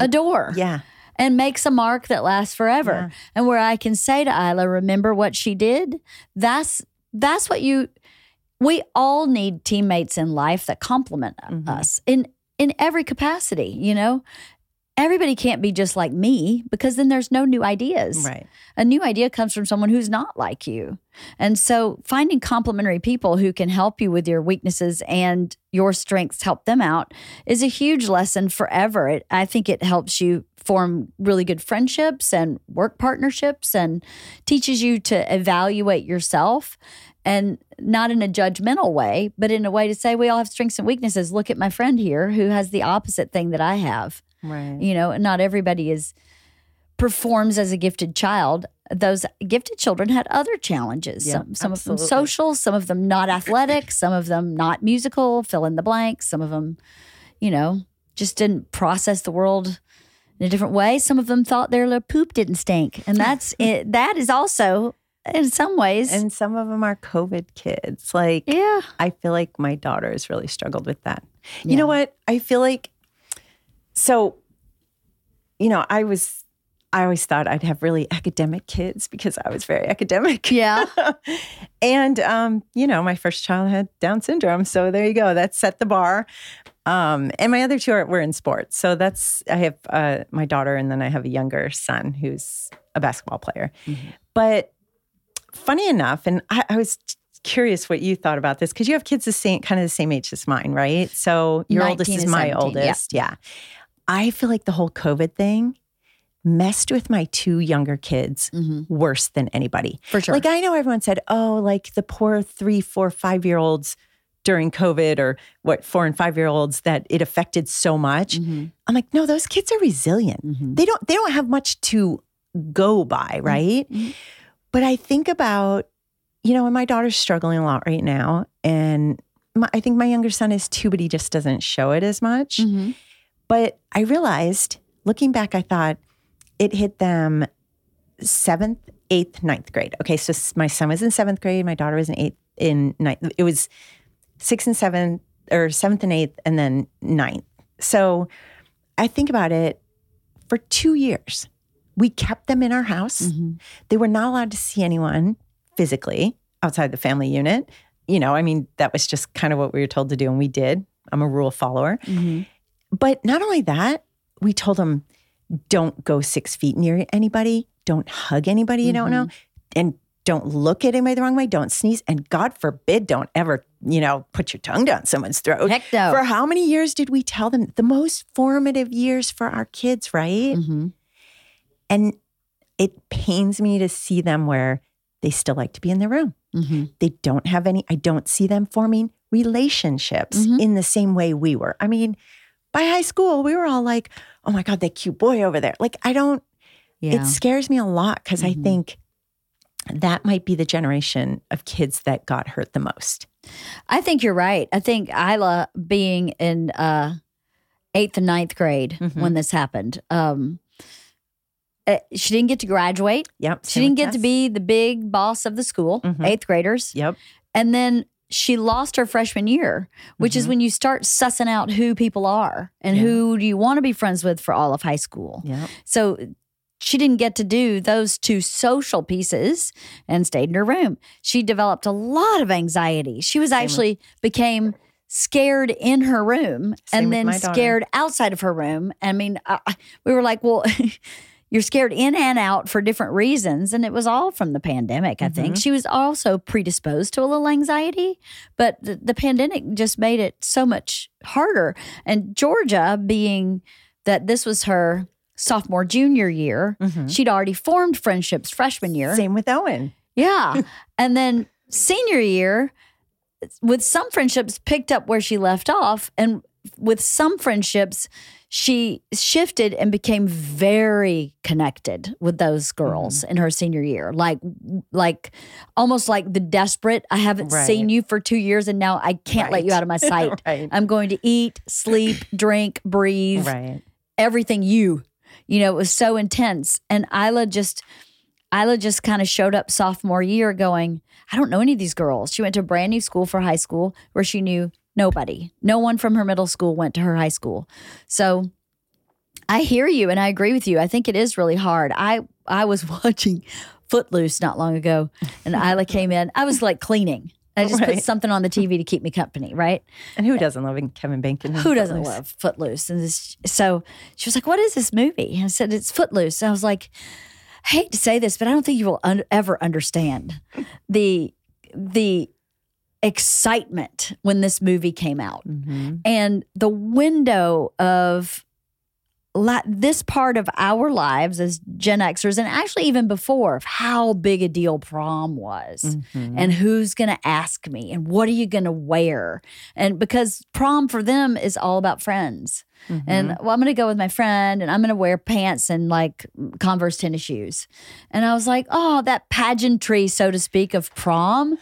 adore. yeah and makes a mark that lasts forever. Yeah. And where I can say to Isla, remember what she did? That's that's what you we all need teammates in life that complement Mhm. us in in every capacity, you know? Everybody can't be just like me because then there's no new ideas. right A new idea comes from someone who's not like you. And so finding complementary people who can help you with your weaknesses and your strengths help them out is a huge lesson forever. It, I think it helps you form really good friendships and work partnerships and teaches you to evaluate yourself and not in a judgmental way, but in a way to say we all have strengths and weaknesses. Look at my friend here who has the opposite thing that I have right. You know not everybody is performs as a gifted child. Those gifted children had other challenges. Yeah, some, some of them social some of them not athletic some of them not musical fill in the blank some of them you know just didn't process the world in a different way. Some of them thought their little poop didn't stink and that's it. That is also in some ways and some of them are covid kids. Like yeah. I feel like my daughter has really struggled with that. Yeah. You know what? I feel like so you know, I was I always thought I'd have really academic kids because I was very academic. yeah and um, you know, my first child had Down syndrome, so there you go. That set the bar. Um, and my other two are, were in sports, so that's I have uh, my daughter, and then I have a younger son who's a basketball player. But funny enough, and I, I was curious what you thought about this because you have kids the same kind of the same age as mine, right? So your oldest is my 17, yeah. oldest, yeah. I feel like the whole COVID thing messed with my two younger kids hmm worse than anybody. for sure Like I know everyone said, oh, like the poor three, four, five year olds during COVID or what four and five year olds that it affected so much. Mhm. I'm like, no, those kids are resilient. Mhm. They don't they don't have much to go by, right? Mhm. But I think about, you know, and my daughter's struggling a lot right now. And my, I think my younger son is too, but he just doesn't show it as much. But I realized, looking back, I thought it hit them seventh, eighth, ninth grade. Okay, so my son was in seventh grade, my daughter was in eighth, in ninth. It was sixth and seventh, or seventh and eighth, and then ninth. So I think about it for two years. We kept them in our house. Mhm. They were not allowed to see anyone physically outside the family unit. You know, I mean, that was just kind of what we were told to do, and we did. I'm a rule follower. Mhm. But not only that, we told them don't go six feet near anybody, don't hug anybody you don't know, and don't look at anybody the wrong way, don't sneeze, and God forbid, don't ever, you know, put your tongue down someone's throat. Heck no. For how many years did we tell them the most formative years for our kids, right? Mhm. And it pains me to see them where they still like to be in their room. Mhm. They don't have any, I don't see them forming relationships Mhm. in the same way we were. I mean, by high school, we were all like, oh my God, that cute boy over there. Like, I don't, Yeah. it scares me a lot because I Mhm. think that might be the generation of kids that got hurt the most. I think you're right. I think Isla being in uh, eighth and ninth grade Mhm. when this happened, um, uh, she didn't get to graduate. Yep. She didn't get to be the big boss of the school, Mhm. eighth graders. Yep. And then she lost her freshman year, which is Mhm. when you start sussing out who people are and Yeah. who do you want to be friends with for all of high school. Yep. So she didn't get to do those two social pieces and stayed in her room. She developed a lot of anxiety. She was Same with- actually became scared in her room Same and then scared outside of her room. I mean, I- we were like, well, you're scared in and out for different reasons. And it was all from the pandemic, I think. Mhm. She was also predisposed to a little anxiety, but the, the pandemic just made it so much harder. And Georgia, being that this was her sophomore, junior year, Mhm. she'd already formed friendships freshman year. Same with Owen. Yeah. and then senior year, with some friendships picked up where she left off. And with some friendships, she shifted and became very connected with those girls Mm-hmm. in her senior year. Like, like almost like the desperate. I haven't Right. seen you for two years and now I can't let you out of my sight. right. I'm going to eat, sleep, drink, breathe Right. everything you. You know, it was so intense. And Isla just Isla just kind of showed up sophomore year going, I don't know any of these girls. She went to a brand new school for high school where she knew nobody. No one from her middle school went to her high school. So I hear you and I agree with you. I think it is really hard. I I was watching Footloose not long ago and Isla came in. I was like cleaning. I just put something on the TV to keep me company, right? And who doesn't love Kevin Bacon? Who doesn't Footloose? love Footloose? And this, so she was like, "What is this movie?" And I said, "It's Footloose." And I was like, "I hate to say this, but I don't think you will un- ever understand the the excitement when this movie came out Mhm. and the window of la- this part of our lives as Gen Xers, and actually even before, of how big a deal prom was Mhm. and who's going to ask me and what are you going to wear and because prom for them is all about friends and Mm-hmm. well i'm going to go with my friend and i'm going to wear pants and like converse tennis shoes and i was like oh that pageantry so to speak of prom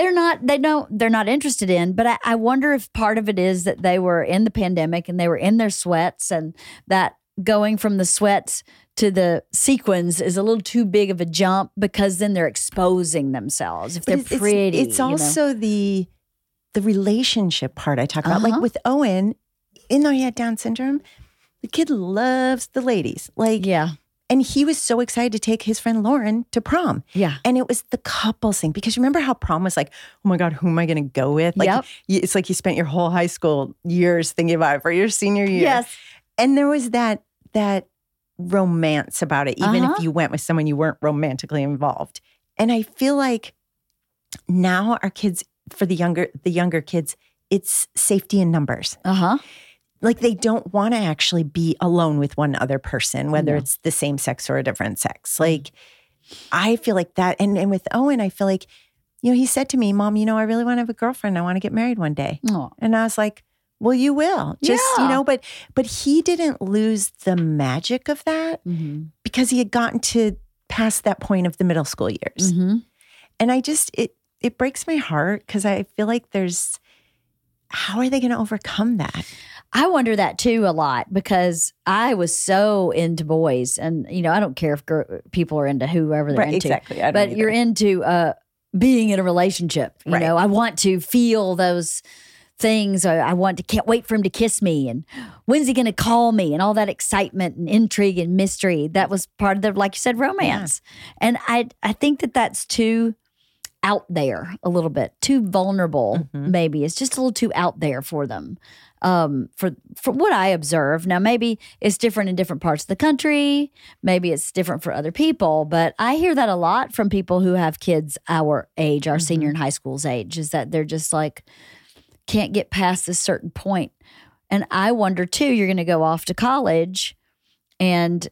they're not they don't they're not interested in but I, I wonder if part of it is that they were in the pandemic and they were in their sweats and that going from the sweats to the sequins is a little too big of a jump because then they're exposing themselves if But they're it's- it's- pretty It's, you know? also the the relationship part I talk about. Uh-huh. Like with Owen, even though he had Down syndrome, the kid loves the ladies. Like, yeah and he was so excited to take his friend Lauren to prom. yeah And it was the couples thing because remember how prom was like, oh my God, who am I going to go with? Like, Yep. it's like you spent your whole high school years thinking about it for your senior year. yes And there was that, that romance about it, even Uh-huh. if you went with someone you weren't romantically involved. And I feel like now our kids, for the younger, the younger kids, it's safety in numbers. uh-huh Like they don't want to actually be alone with one other person, whether No. it's the same sex or a different sex. Like I feel like that. And, and with Owen, I feel like, you know, he said to me, Mom, you know, I really want to have a girlfriend. I want to get married one day. oh, And I was like, well, you will. Just, you know, but but he didn't lose the magic of that mm-hmm. because he had gotten to past that point of the middle school years. Mm-hmm. And I just it it breaks my heart because I feel like there's how are they going to overcome that? I wonder that too a lot because I was so into boys, and you know I don't care if gir- people are into whoever they're into, exactly. But you're into uh, being in a relationship. You Right. know, I want to feel those things. I, I want to can't wait for him to kiss me, and when's he going to call me, and all that excitement and intrigue and mystery. That was part of the, like you said, romance. And I I think that that's too out there a little bit, too vulnerable. Mhm. Maybe it's just a little too out there for them. Um, for from what I observe now, maybe it's different in different parts of the country. Maybe it's different for other people, but I hear that a lot from people who have kids our age, our senior and high school's age, is that they're just like can't get past this certain point. And I wonder too, you're going to go off to college and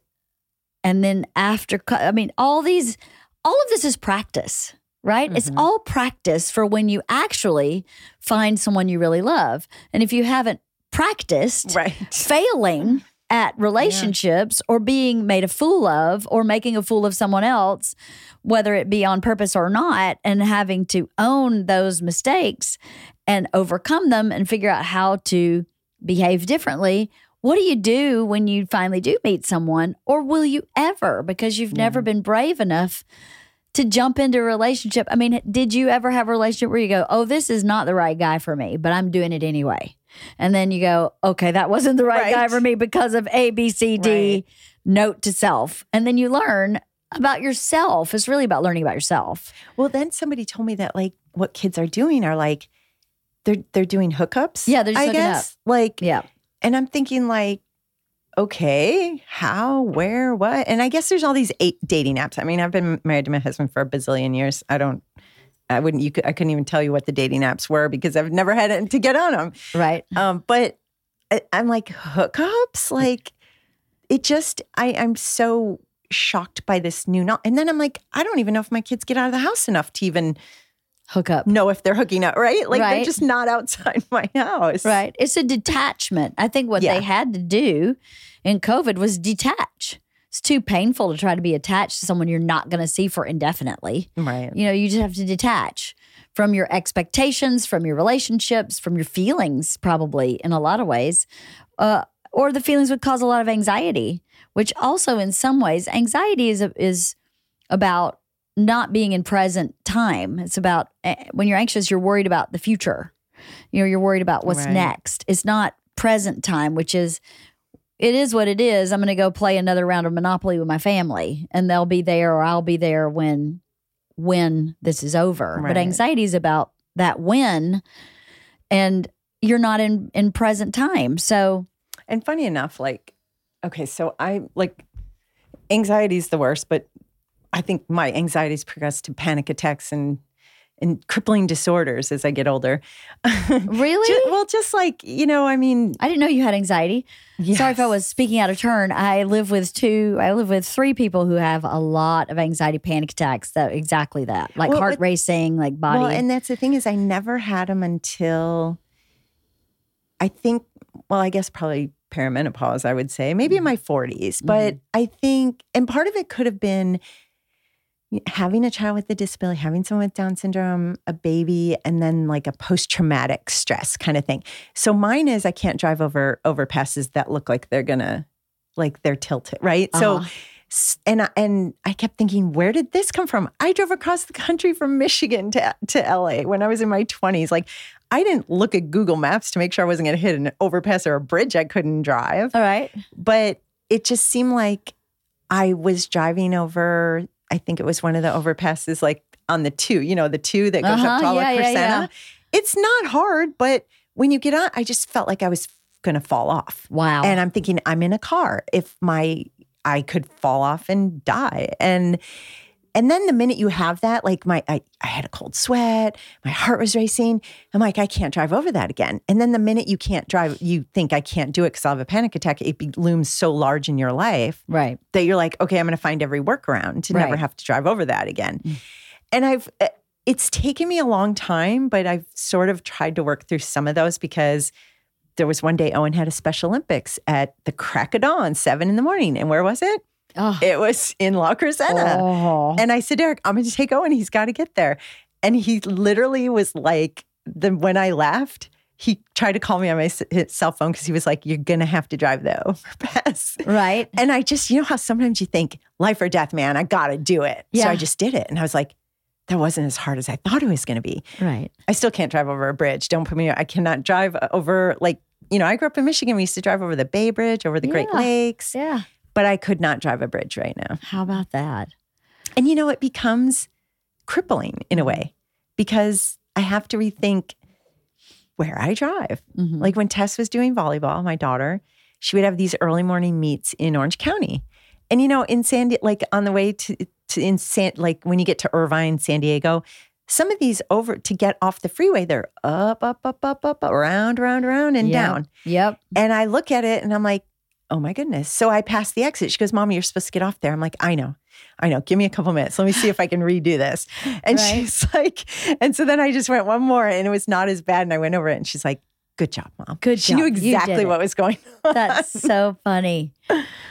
and then after I mean all these all of this is practice, right? It's Mhm. all practice for when you actually find someone you really love. And if you haven't practiced Right. failing at relationships or being made a fool of or making a fool of someone else, whether it be on purpose or not, and having to own those mistakes and overcome them and figure out how to behave differently. What do you do when you finally do meet someone, or will you ever? Because you've never been brave enough to jump into a relationship. I mean, did you ever have a relationship where you go, oh, this is not the right guy for me, but I'm doing it anyway? And then you go, okay, that wasn't the right, guy for me because of A, B, C, D, Right. note to self. And then you learn about yourself. It's really about learning about yourself. Well, then somebody told me that like what kids are doing are like they're they're doing hookups. Yeah, they're just I hooking up. guess like Yeah. and I'm thinking like okay, how, where, what? And I guess there's all these eight dating apps. I mean, I've been married to my husband for a bazillion years. I don't I wouldn't you could I couldn't even tell you what the dating apps were because I've never had it to get on them. Right. Um, but I, I'm like hookups, like it just I I'm so shocked by this new no- and then I'm like I don't even know if my kids get out of the house enough to even Hook up. know if they're hooking up, right? Like Right. they're just not outside my house. Right. It's a detachment. I think what Yeah. they had to do in COVID was detach. It's too painful to try to be attached to someone you're not going to see for indefinitely. Right. You know, you just have to detach from your expectations, from your relationships, from your feelings, probably in a lot of ways. Uh, or the feelings would cause a lot of anxiety, which also, in some ways, anxiety is is about not being in present time. It's about eh, when you're anxious, you're worried about the future. You know, you're worried about what's Right. next. It's not present time, which is it is what it is. I'm going to go play another round of Monopoly with my family, and they'll be there, or I'll be there when when this is over. Right. But anxiety is about that when, and you're not in in present time. So And funny enough, like, okay, so I like anxiety is the worst, but I think my anxiety's progressed to panic attacks and and crippling disorders as I get older. really, Ju- well, just like you know, I mean, I didn't know you had anxiety. Sorry if I was speaking out of turn. I live with two. I live with three people who have a lot of anxiety, panic attacks. That exactly that, like Well, heart racing, like body. Well, and that's the thing is, I never had them until I think. Well, I guess probably perimenopause. I would say maybe in mm-hmm. my 40s, mm-hmm. but I think, and part of it could have been having a child with a disability, having someone with Down syndrome, a baby, and then like a post traumatic stress kind of thing. So mine is I can't drive over overpasses that look like they're gonna, like they're tilted, right? So Uh-huh. S- and I, and I kept thinking, where did this come from? I drove across the country from Michigan to to LA when I was in my twenties. Like, I didn't look at Google Maps to make sure I wasn't to hit an overpass or a bridge I couldn't drive. all right. But it just seemed like I was driving over. I think it was one of the overpasses, like on the two. You know, the two that goes Uh-huh, up to La yeah, yeah, yeah. It's not hard, but when you get on, I just felt like I was going to fall off. Wow. And I'm thinking, I'm in a car. If my I could fall off and die. And and then the minute you have that, like my I, I had a cold sweat, my heart was racing. I'm like, I can't drive over that again. And then the minute you can't drive, you think I can't do it because I'll have a panic attack. It be, looms so large in your life right. that you're like, okay, I'm going to find every workaround to never have to drive over that again. And I've, uh, it's taken me a long time, but I've sort of tried to work through some of those because there was one day Owen had a Special Olympics at the crack of dawn, seven in the morning. And where was it? Oh. It was in La Crescenta. Oh. And I said, Derek, I'm going to take Owen. He's got to get there. And he literally was like, the, when I left, he tried to call me on my cell phone because he was like, You're going to have to drive the overpass. right. And I just, you know how sometimes you think, life or death, man, I got to do it. Yeah. So I just did it. And I was like, that wasn't as hard as I thought it was going to be. Right. I still can't drive over a bridge. Don't put me, I cannot drive over, like, you know, I grew up in Michigan. We used to drive over the Bay Bridge, over the Great Lakes, Yeah. But I could not drive a bridge right now. How about that? And you know, it becomes crippling in a way. because I have to rethink where I drive. Mhm. Like when Tess was doing volleyball, my daughter, she would have these early morning meets in Orange County. And you know, in San Di- like on the way to, to in San like when you get to Irvine, San Diego, some of these over to get off the freeway, they're up, up, up, up, up, around, around, around, and Yep. down. Yep. And I look at it and I'm like, oh my goodness. So I pass the exit. She goes, Mommy, you're supposed to get off there. I'm like, I know. I know. Give me a couple minutes. Let me see if I can redo this. And Right. she's like, and so then I just went one more and it was not as bad. And I went over it and she's like, good job, mom. Good She knew job. You did exactly what was going on. That's so funny.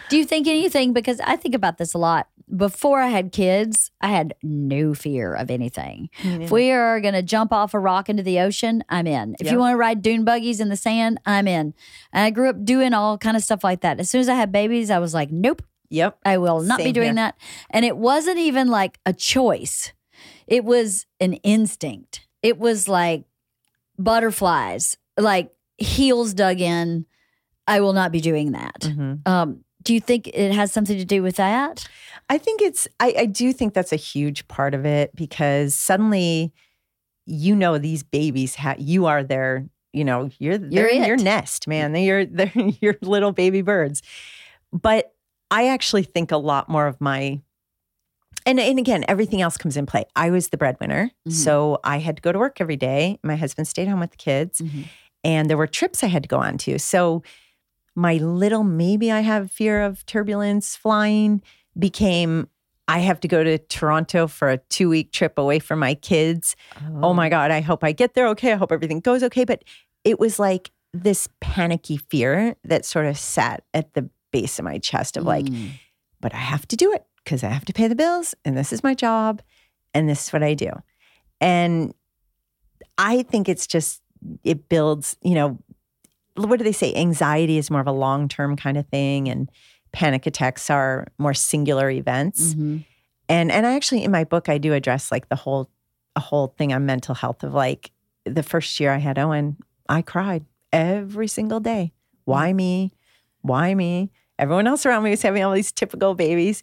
Do you think anything? Because I think about this a lot. Before I had kids, I had no fear of anything. If we are going to jump off a rock into the ocean, I'm in. If you want to ride dune buggies in the sand, I'm in. And I grew up doing all kind of stuff like that. As soon as I had babies, I was like, nope, Yep. I will not be doing here. that. And it wasn't even like a choice. It was an instinct. It was like butterflies, like heels dug in. I will not be doing that. Mhm. Um, do you think it has something to do with that? I think it's, I, I do think that's a huge part of it because suddenly, you know, these babies, ha- you are their, you know, you're, in your nest, man. They're, they're your little baby birds. But I actually think a lot more of my, and, and again, everything else comes in play. I was the breadwinner. Mhm. So I had to go to work every day. My husband stayed home with the kids. and there were trips I had to go on to. So my little maybe I have fear of turbulence flying became I have to go to Toronto for a two week trip away from my kids. Oh my God, I hope I get there okay. I hope everything goes okay. But it was like this panicky fear that sort of sat at the base of my chest of like, Mm. but I have to do it because I have to pay the bills and this is my job and this is what I do. And I think it's just, it builds, you know, what do they say? Anxiety is more of a long term kind of thing, and panic attacks are more singular events. Mhm. And and I actually in my book I do address like the whole a whole thing on mental health of like the first year I had Owen, I cried every single day. Why me? Why me? Everyone else around me was having all these typical babies.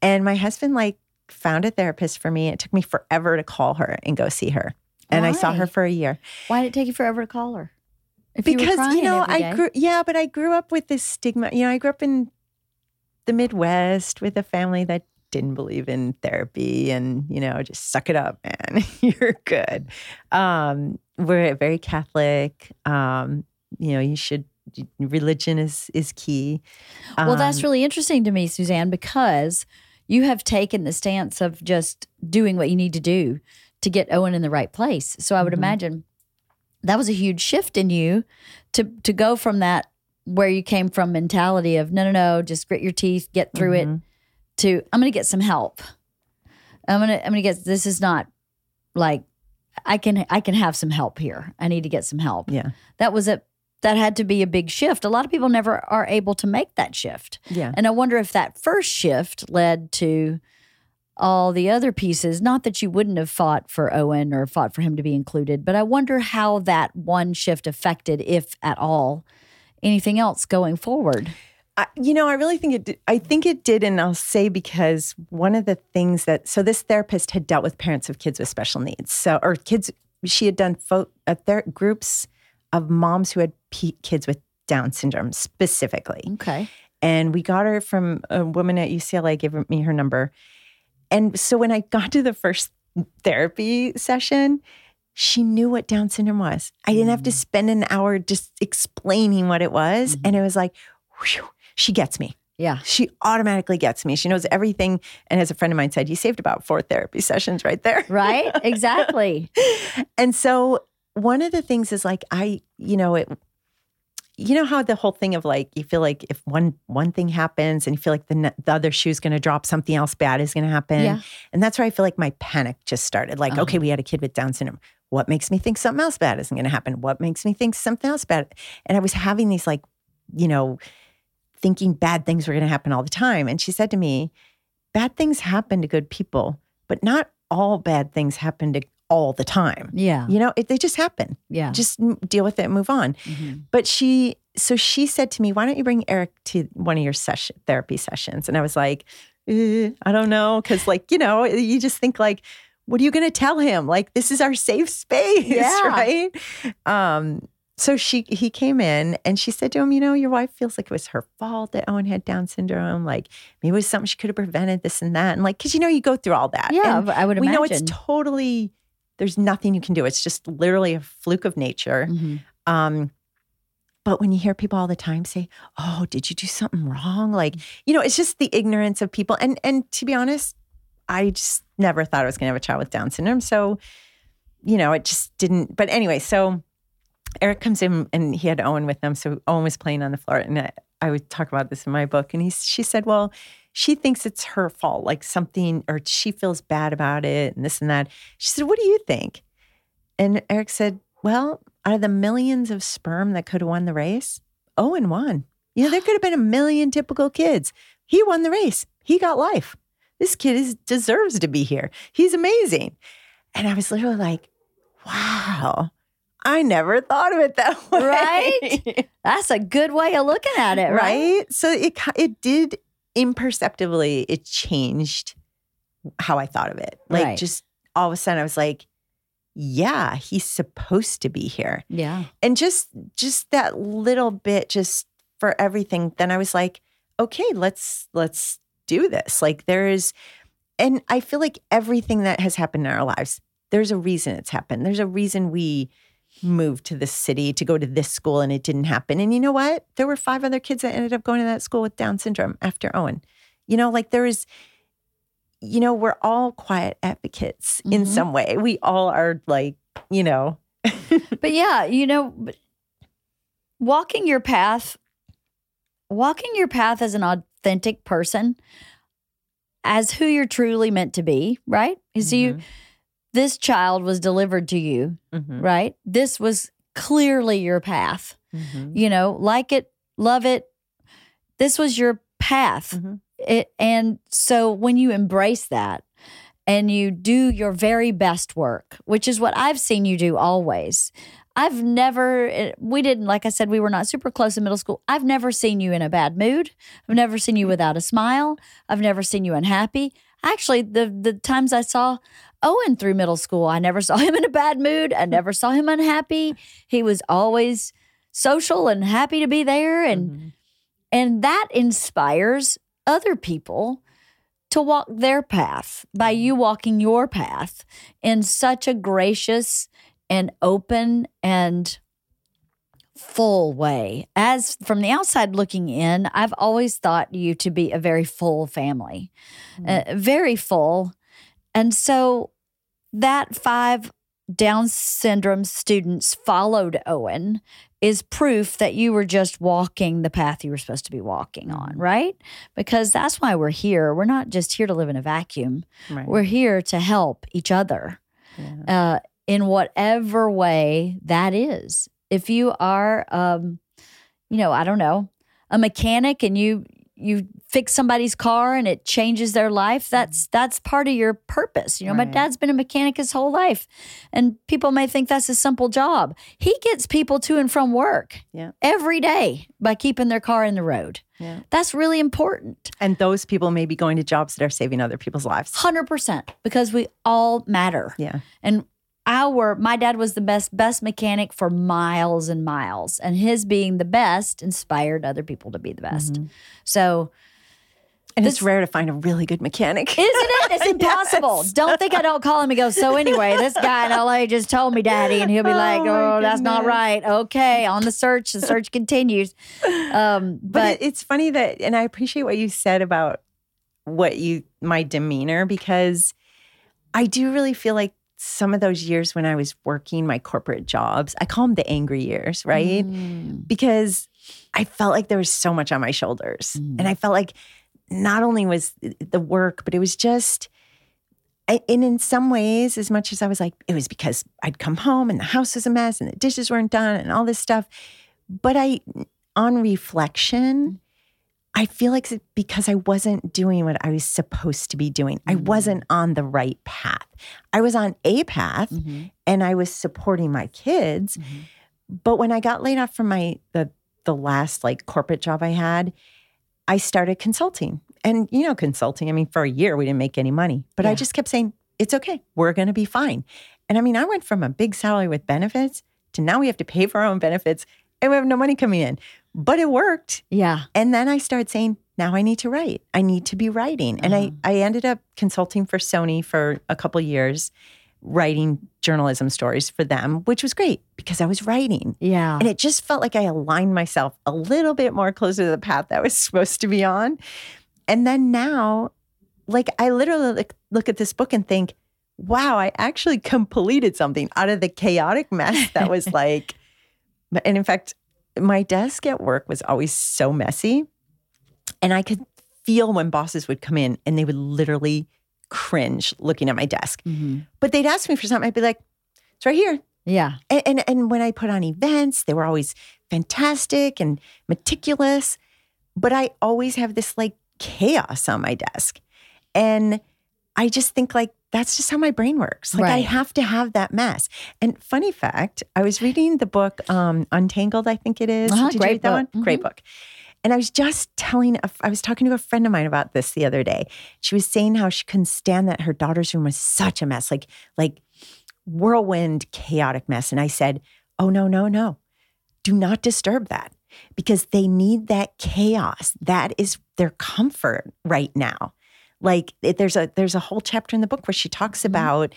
And my husband like found a therapist for me. It took me forever to call her and go see her. And I saw her for a year. Why did it take you forever to call her? If you because you, crying know I grew yeah, but I grew up with this stigma. You know, I grew up in the Midwest with a family that didn't believe in therapy and you know just suck it up man you're good um we're very catholic um you know you should religion is is key Well, that's Um, really interesting to me, Suzanne, because you have taken the stance of just doing what you need to do to get Owen in the right place. So I would Mhm. imagine that was a huge shift in you to to go from that where you came from mentality of no, no, no, just grit your teeth, get through it, Mhm. to I'm going to get some help. I'm gonna I'm gonna get this is not like I can I can have some help here. I need to get some help. yeah That was a that had to be a big shift. A lot of people never are able to make that shift. yeah And I wonder if that first shift led to all the other pieces. Not that you wouldn't have fought for Owen or fought for him to be included, but I wonder how that one shift affected, if at all, anything else going forward. I, you know, I really think it. Did, I think it did, and I'll say because one of the things that so this therapist had dealt with parents of kids with special needs, so or kids. She had done fo- uh, ther- groups of moms who had p- kids with Down syndrome specifically, Okay. and we got her from a woman at UCLA. Gave me her number, and so when I got to the first therapy session. She knew what Down syndrome was. I didn't have to spend an hour just explaining what it was. And it was like, whew, she gets me Yeah. she automatically gets me. She knows everything. And as a friend of mine said, you saved about four therapy sessions right there. Right? Exactly. And so one of the things is like I, you know, it you know how the whole thing of like you feel like if one one thing happens and you feel like the the other shoe's going to drop, something else bad is going to happen. Yeah. And that's where I feel like my panic just started. Like, Uh-huh. okay, we had a kid with Down syndrome. What makes me think something else bad isn't going to happen? What makes me think something else bad? And I was having these like, you know, thinking bad things were going to happen all the time. And she said to me, bad things happen to good people, but not all bad things happen to all the time. Yeah. You know, it, they just happen. Yeah. Just deal with it and move on. Mhm. But she, so she said to me, why don't you bring Eric to one of your session therapy sessions? And I was like, eh, I don't know. Cause like, you know, you just think like, what are you going to tell him? Like, this is our safe space, Yeah. right? Um, so she he came in and she said to him, you know, your wife feels like it was her fault that Owen had Down syndrome. Like maybe it was something she could have prevented this and that. And like, cause you know, you go through all that. Yeah, And I would we imagine. know it's totally there's nothing you can do. It's just literally a fluke of nature. Mhm. Um, but when you hear people all the time say, "Oh, did you do something wrong?" Like, you know, it's just the ignorance of people. And and to be honest, I just never thought I was going to have a child with Down syndrome. So, you know, it just didn't. But anyway, so Eric comes in and he had Owen with him. So Owen was playing on the floor, and I, I would talk about this in my book. And he, she said, "Well, she thinks it's her fault, like something, or she feels bad about it, and this and that." She said, "What do you think?" And Eric said, "Well, out of the millions of sperm that could have won the race, Owen won. You know, there could have been a million typical kids. He won the race. He got life. This kid is deserves to be here. He's amazing." And I was literally like, "Wow." I never thought of it that way. Right? That's a good way of looking at it, right? right? So it it did imperceptibly it changed how I thought of it. Like Right. just all of a sudden I was like, yeah, he's supposed to be here. Yeah. And just just that little bit just for everything then I was like, okay, let's let's do this. Like there is and I feel like everything that has happened in our lives, there's a reason it's happened. There's a reason we moved to this city to go to this school and it didn't happen. And you know what? There were five other kids that ended up going to that school with Down syndrome after Owen. You know, like there is, you know, we're all quiet advocates in Mhm. some way. We all are like, you know, But yeah, you know, but walking your path, walking your path as an authentic person, as who you're truly meant to be, right? You see, you, this child was delivered to you, Mhm. right? This was clearly your path. Mhm. You know, like it, love it. This was your path. Mhm. It, and so when you embrace that and you do your very best work, which is what I've seen you do always. I've never, we didn't, like I said, we were not super close in middle school. I've never seen you in a bad mood. I've never seen you without a smile. I've never seen you unhappy. Actually, the the times I saw Owen through middle school, I never saw him in a bad mood. I never saw him unhappy. He was always social and happy to be there. And Mhm. and that inspires other people to walk their path by you walking your path in such a gracious and open and full way. As from the outside looking in, I've always thought you to be a very full family, uh, very full. And so that five Down syndrome students followed Owen is proof that you were just walking the path you were supposed to be walking on, Mhm. right? Because that's why we're here. We're not just here to live in a vacuum. Right. We're here to help each other Yeah. uh, in whatever way that is. If you are, um, you know, I don't know, a mechanic and you you fix somebody's car and it changes their life, that's that's part of your purpose. You know, my dad's been a mechanic his whole life, and people may think that's a simple job. He gets people to and from work Yeah. every day by keeping their car in the road. Yeah. That's really important. And those people may be going to jobs that are saving other people's lives. 100% because we all matter. Yeah. And our my dad was the best best mechanic for miles and miles and his being the best inspired other people to be the best. Mhm. So, And This- it's rare to find a really good mechanic. isn't it? It's impossible. Yes. Don't think I don't call him and go, "So anyway, this guy in LA just told me, Daddy." And he'll be Oh, like, my "Oh, that's not right." Okay, on the search, the search continues. Um, But, but it, it's funny that, and I appreciate what you said about what you, my demeanor, because I do really feel like some of those years when I was working my corporate jobs, I call them the angry years, right? Mm, Because I felt like there was so much on my shoulders. Mm. And I felt like not only was the work, but it was just, and in some ways, as much as I was like, it was because I'd come home and the house was a mess and the dishes weren't done and all this stuff. But I, on reflection, I feel like it's because I wasn't doing what I was supposed to be doing. I Mm. wasn't on the right path. I was on a path mhm, and I was supporting my kids. mhm. But when I got laid off from my the the last like corporate job I had, I started consulting. And you know, consulting, I mean, for a year we didn't make any money. But I just kept saying, it's okay. We're going to be fine. And I mean, I went from a big salary with benefits to now we have to pay for our own benefits and we have no money coming in. But it worked. Yeah. And then I started saying, now I need to write. I need to be writing. And I, uh-huh. I ended up consulting for Sony for a couple years, writing journalism stories for them, which was great because I was writing. Yeah. And it just felt like I aligned myself a little bit more closer to the path that I was supposed to be on. And then now, like, I literally like, look at this book and think, wow, I actually completed something out of the chaotic mess that was like, and in fact, my desk at work was always so messy. And I could feel when bosses would come in and they would literally cringe looking at my desk. Mhm. But they'd ask me for something. I'd be like, it's right here. Yeah. And, and and when I put on events, they were always fantastic and meticulous. But I always have this like chaos on my desk. And I just think like that's just how my brain works. Like I have to have that mess. And funny fact, I was reading the book um, Untangled, I think it is. Uh-huh, Did you read that book. one? Great book. And I was just telling, a, I was talking to a friend of mine about this the other day. She was saying how she couldn't stand that her daughter's room was such a mess, like like whirlwind, chaotic mess. And I said, "Oh no, no, no! Do not disturb that because they need that chaos. That is their comfort right now. Like it- there's a there's a whole chapter in the book where she talks about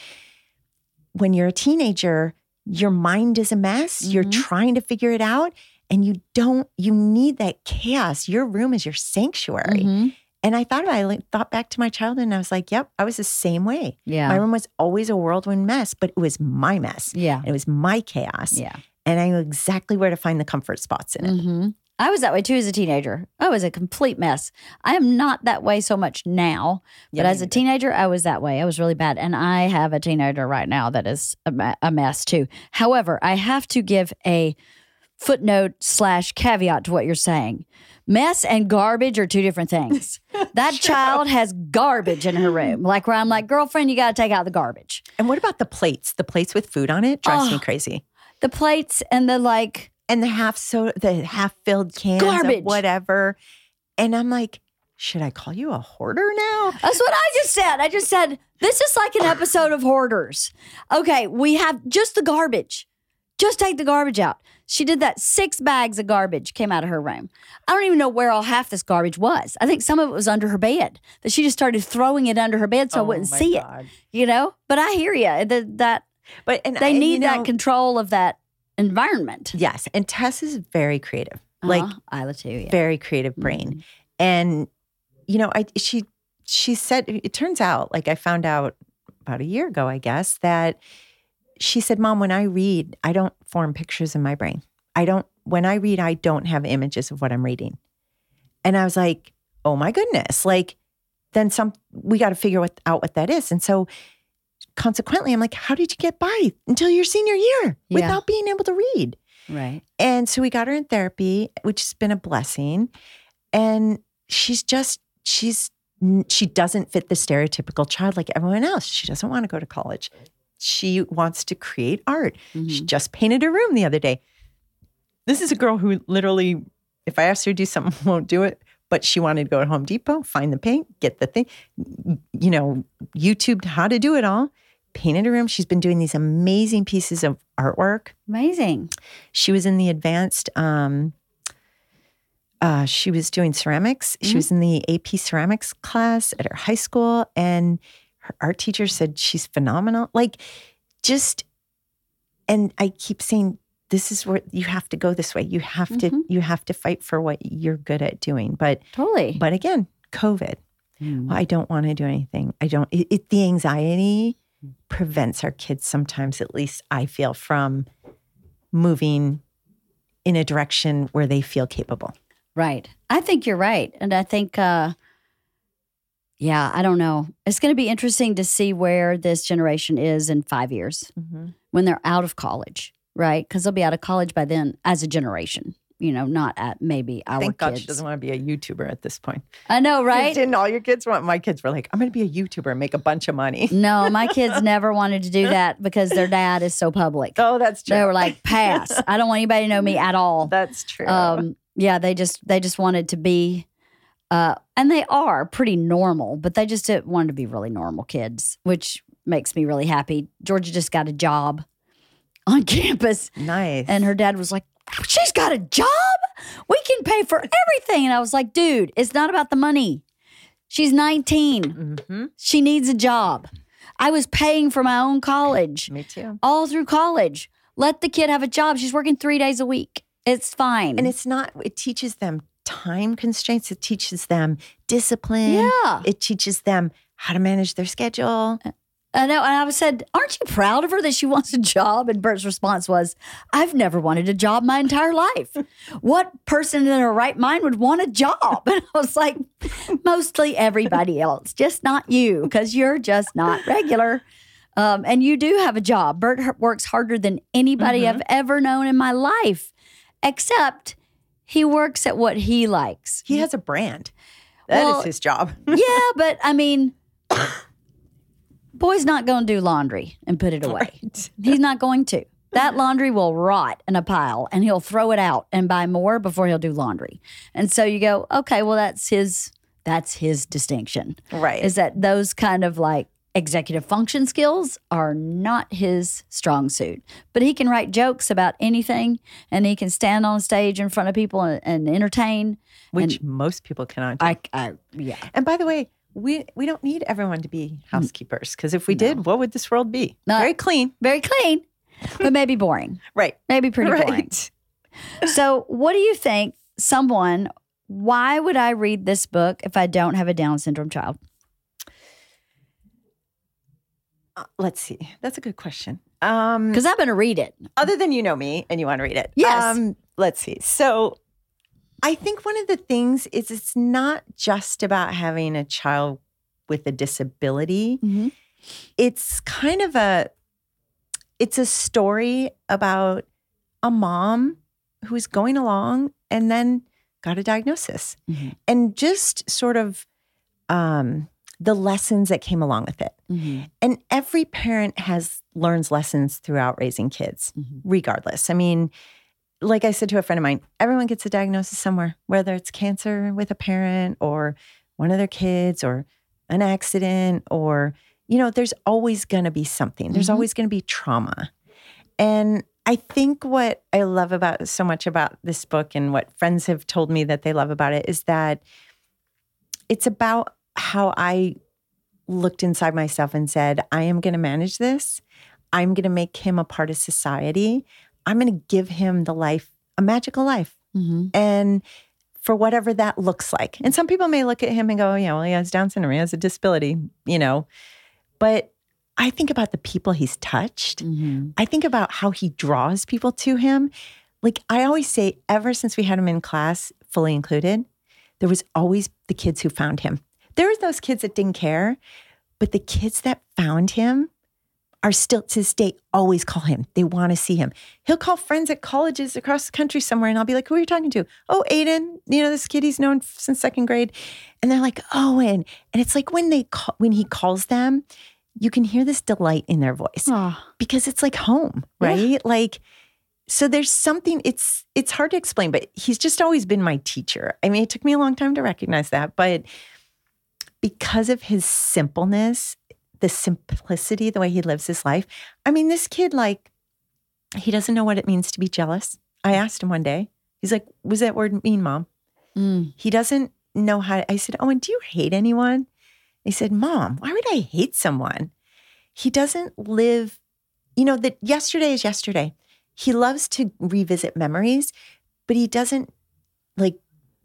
when you're a teenager, your mind is a mess. You're Mhm. trying to figure it out, and you don't. You need that chaos. Your room is your sanctuary. Mhm. And I thought about it, I like, thought back to my childhood, and I was like, "Yep, I was the same way. Yeah. My room was always a whirlwind mess, but it was my mess. yeah. It was my chaos, Yeah. and I knew exactly where to find the comfort spots in it. hmm I was that way too as a teenager. I was a complete mess. I am not that way so much now, Yeah, but me as a teenager, I was that way. I was really bad. And I have a teenager right now that is a, a mess too. However, I have to give a footnote slash caveat to what you're saying. Mess and garbage are two different things. That child has garbage in her room, like where I'm like, girlfriend, you got to take out the garbage. And what about the plates? The plates with food on it drives me Oh. crazy. The plates and the like, And the half so the half filled cans Garbage. of whatever. And I'm like, should I call you a hoarder now? That's what I just said. I just said, this is like an episode of Hoarders. Okay, we have just the garbage. Just take the garbage out. She did that. Six bags of garbage came out of her room. I don't even know where all half this garbage was. I think some of it was under her bed, that she just started throwing it under her bed so I Oh wouldn't see God. it, you know? But I hear you. That, that But and they and, need you that control of that environment. Yes, and Tess is very creative, like uh Isla too, yeah. very creative brain. Mhm. And you know, I she she said it turns out like I found out about a year ago, I guess, that she said, "Mom, when I read, I don't form pictures in my brain. I don't when I read, I don't have images of what I'm reading." And I was like, "Oh my goodness." Like then some we got to figure what, out what that is. And so consequently, I'm like, "How did you get by until your senior year Yeah. without being able to read?" Right. And so we got her in therapy, which has been a blessing. And she's just, she's, she doesn't fit the stereotypical child like everyone else. She doesn't want to go to college. She wants to create art. She Mhm. just painted her room the other day. This is a girl who literally, if I asked her to do something, won't do it. But she wanted to go to Home Depot, find the paint, get the thing, you know, YouTube how to do it all. Painted a room. She's been doing these amazing pieces of artwork Amazing. she was in the advanced um uh she was doing ceramics she Mhm. was in the ap ceramics class at her high school and her art teacher said she's phenomenal like just and i keep saying this is where you have to go this way you have to Mhm. you have to fight for what you're good at doing but Totally. but again covid Mm. I don't want to do anything. I don't. It, it, the anxiety prevents our kids sometimes, at least I feel, from moving in a direction where they feel capable. Right. I think you're right. And I think, uh, yeah, I don't know. It's going to be interesting to see where this generation is in five years when they're out of college, right? Because they'll be out of college by then as a generation, you know, not at maybe our Thank God kids. she doesn't want to be a YouTuber at this point. I know, right? Didn't all your kids want? My kids were like, "I'm going to be a YouTuber and make a bunch of money." No, my kids never wanted to do that because their dad is so public. Oh, that's true. They were like, pass. I don't want anybody to know me at all. "That's true." um yeah they just they just wanted to be uh and they are pretty normal but they just didn't want to be really normal kids which makes me really happy. Georgia just got a job on campus, Nice. and her dad was like, She's got a job? We can pay for everything. And I was like, Dude, it's not about the money. She's 19. hmm She needs a job. I was paying for my own college Me too. all through college. Let the kid have a job. She's working three days a week. It's fine. And it's not, it teaches them time constraints. It teaches them discipline. yeah. It teaches them how to manage their schedule. I know. And I said, Aren't you proud of her that she wants a job? And Bert's response was, I've never wanted a job my entire life. what person in their right mind would want a job? And I was like, Mostly everybody else, just not you, because you're just not regular. Um, and you do have a job. Bert works harder than anybody Mhm. I've ever known in my life, except he works at what he likes. He has a brand. That is Well, his job. yeah, but I mean, boy's not going to do laundry and put it away. Right. He's not going to. That laundry will rot in a pile and he'll throw it out and buy more before he'll do laundry. And so you go, okay, well that's his that's his distinction. Right. Is that those kind of like executive function skills are not his strong suit. But he can write jokes about anything and he can stand on stage in front of people and, and entertain. Which most people cannot do. I, I yeah. and by the way, we we don't need everyone to be housekeepers because if we did, what would this world be? No. Very clean. Very clean, but maybe boring. Right. Maybe pretty boring. So, what do you think someone, why would I read this book if I don't have a Down syndrome child? Uh, let's see. That's a good question. Um, Because I'm going to read it. other than you know me and you want to read it. Yes. Um, let's see. So I think one of the things is it's not just about having a child with a disability. Mhm. It's kind of a it's a story about a mom who's going along and then got a diagnosis. Mhm. And just sort of um the lessons that came along with it. Mhm. And every parent has learns lessons throughout raising kids, Mhm. regardless. I mean, like I said to a friend of mine, everyone gets a diagnosis somewhere, whether it's cancer with a parent or one of their kids or an accident or you know, there's always going to be something. There's Mhm. always going to be trauma. And I think what I love about so much about this book and what friends have told me that they love about it is that it's about how I looked inside myself and said, I am going to manage this. I'm going to make him a part of society. I'm going to give him the life, a magical life. Mhm. And for whatever that looks like. And some people may look at him and go, yeah, well, he has Down syndrome, he has a disability, you know. But I think about the people he's touched. Mhm. I think about how he draws people to him. Like I always say, ever since we had him in class, fully included, there was always the kids who found him. There was those kids that didn't care, but the kids that found him are still to this day always call him. They want to see him. He'll call friends at colleges across the country somewhere, and I'll be like, "Who are you talking to?" Oh, Aiden. You know this kid he's known since second grade, and they're like, oh, "Owen." And it's like when they call, when he calls them, you can hear this delight in their voice Oh, because it's like home, Yeah. right? Like so there's something it's it's hard to explain, but he's just always been my teacher. I mean, it took me a long time to recognize that, but because of his simpleness, the simplicity, the way he lives his life. I mean, this kid like he doesn't know what it means to be jealous. I asked him one day. He's like, "Was that word mean, mom?" mm. He doesn't know how. I said, "Oh, and do you hate anyone?" He said, "Mom, why would I hate someone?" He doesn't live. You know that yesterday is yesterday. He loves to revisit memories, but he doesn't like.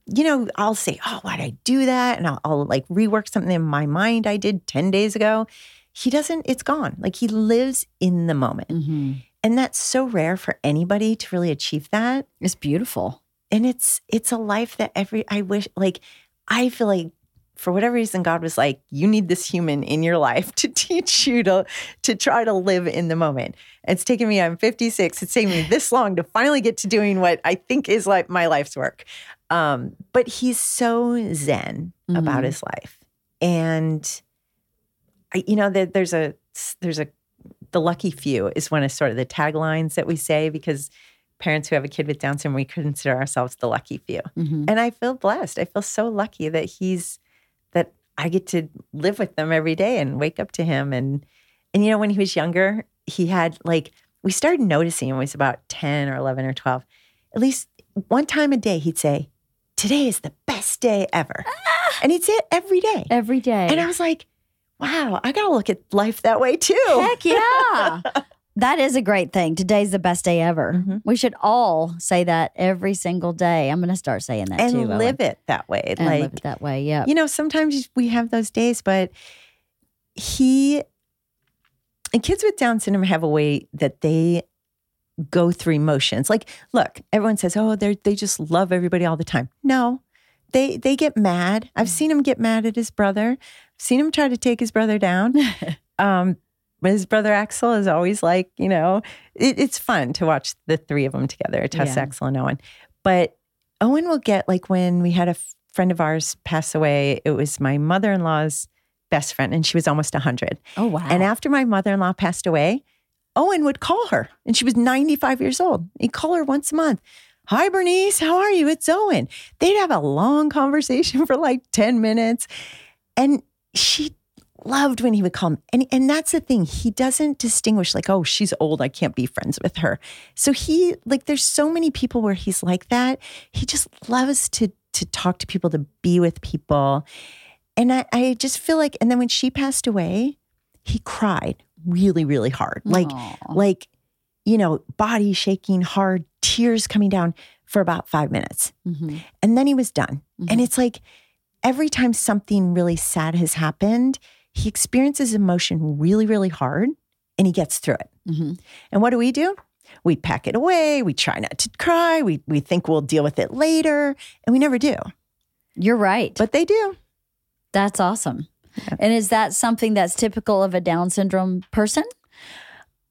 You know, I'll say, "Oh, why'd I do that?" And I'll, I'll like rework something in my mind I did ten days ago. He doesn't. It's gone. Like he lives in the moment, Mhm. and that's so rare for anybody to really achieve that it's beautiful. and it's it's a life that every i wish like i feel like for whatever reason god was like you need this human in your life to teach you to to try to live in the moment it's taken me i'm 56 it's taken me this long to finally get to doing what i think is like my life's work um but he's so zen about Mhm. his life and I, you know there, there's a there's a the lucky few is one of sort of the taglines that we say because parents who have a kid with Down syndrome, we consider ourselves the lucky few. Mhm. And I feel blessed. I feel so lucky that he's that I get to live with them every day and wake up to him and And you know, when he was younger, he had like, we started noticing when he was about 10 or 11 or 12. At least one time a day, he'd say, Today is the best day ever. And he'd say it every day. Every day. And I was like, wow, I got to look at life that way too. Heck yeah. that is a great thing. Today's the best day ever. Mhm. We should all say that every single day. I'm going to start saying that and too. Ellen. live it that way. and like, live it that way. Yeah. you know, sometimes we have those days, but he and kids with Down syndrome have a way that they go through emotions. Like, look, everyone says, "Oh, they they just love everybody all the time." No, they they get mad. I've seen him get mad at his brother. I've seen him try to take his brother down. um, but his brother Axel is always like, you know, it, it's fun to watch the three of them together, Tess, Yeah. Axel, and Owen. But Owen will get like when we had a f- friend of ours pass away. It was my mother in law's best friend, and she was almost hundred. oh, wow. And after my mother in law passed away, Owen would call her, and she was 95 years old. He'd call her once a month. Hi, Bernice. How are you? It's Owen. They'd have a long conversation for like 10 minutes. And she loved when he would call. And, and that's the thing. He doesn't distinguish, like, oh, she's old. I can't be friends with her. So he, like, there's so many people where he's like that. He just loves to to talk to people, to be with people. And I, I just feel like, and then when she passed away, he cried really, really hard. Like, Aw. like, you know, body shaking hard, tears coming down for about five minutes. Mhm. And then he was done. Mhm. And it's like every time something really sad has happened, he experiences emotion really, really hard and he gets through it. Mhm. And what do we do? We pack it away. We try not to cry. We, we think we'll deal with it later. And we never do. You're right. But they do. That's awesome. Yeah. And is that something that's typical of a Down syndrome person?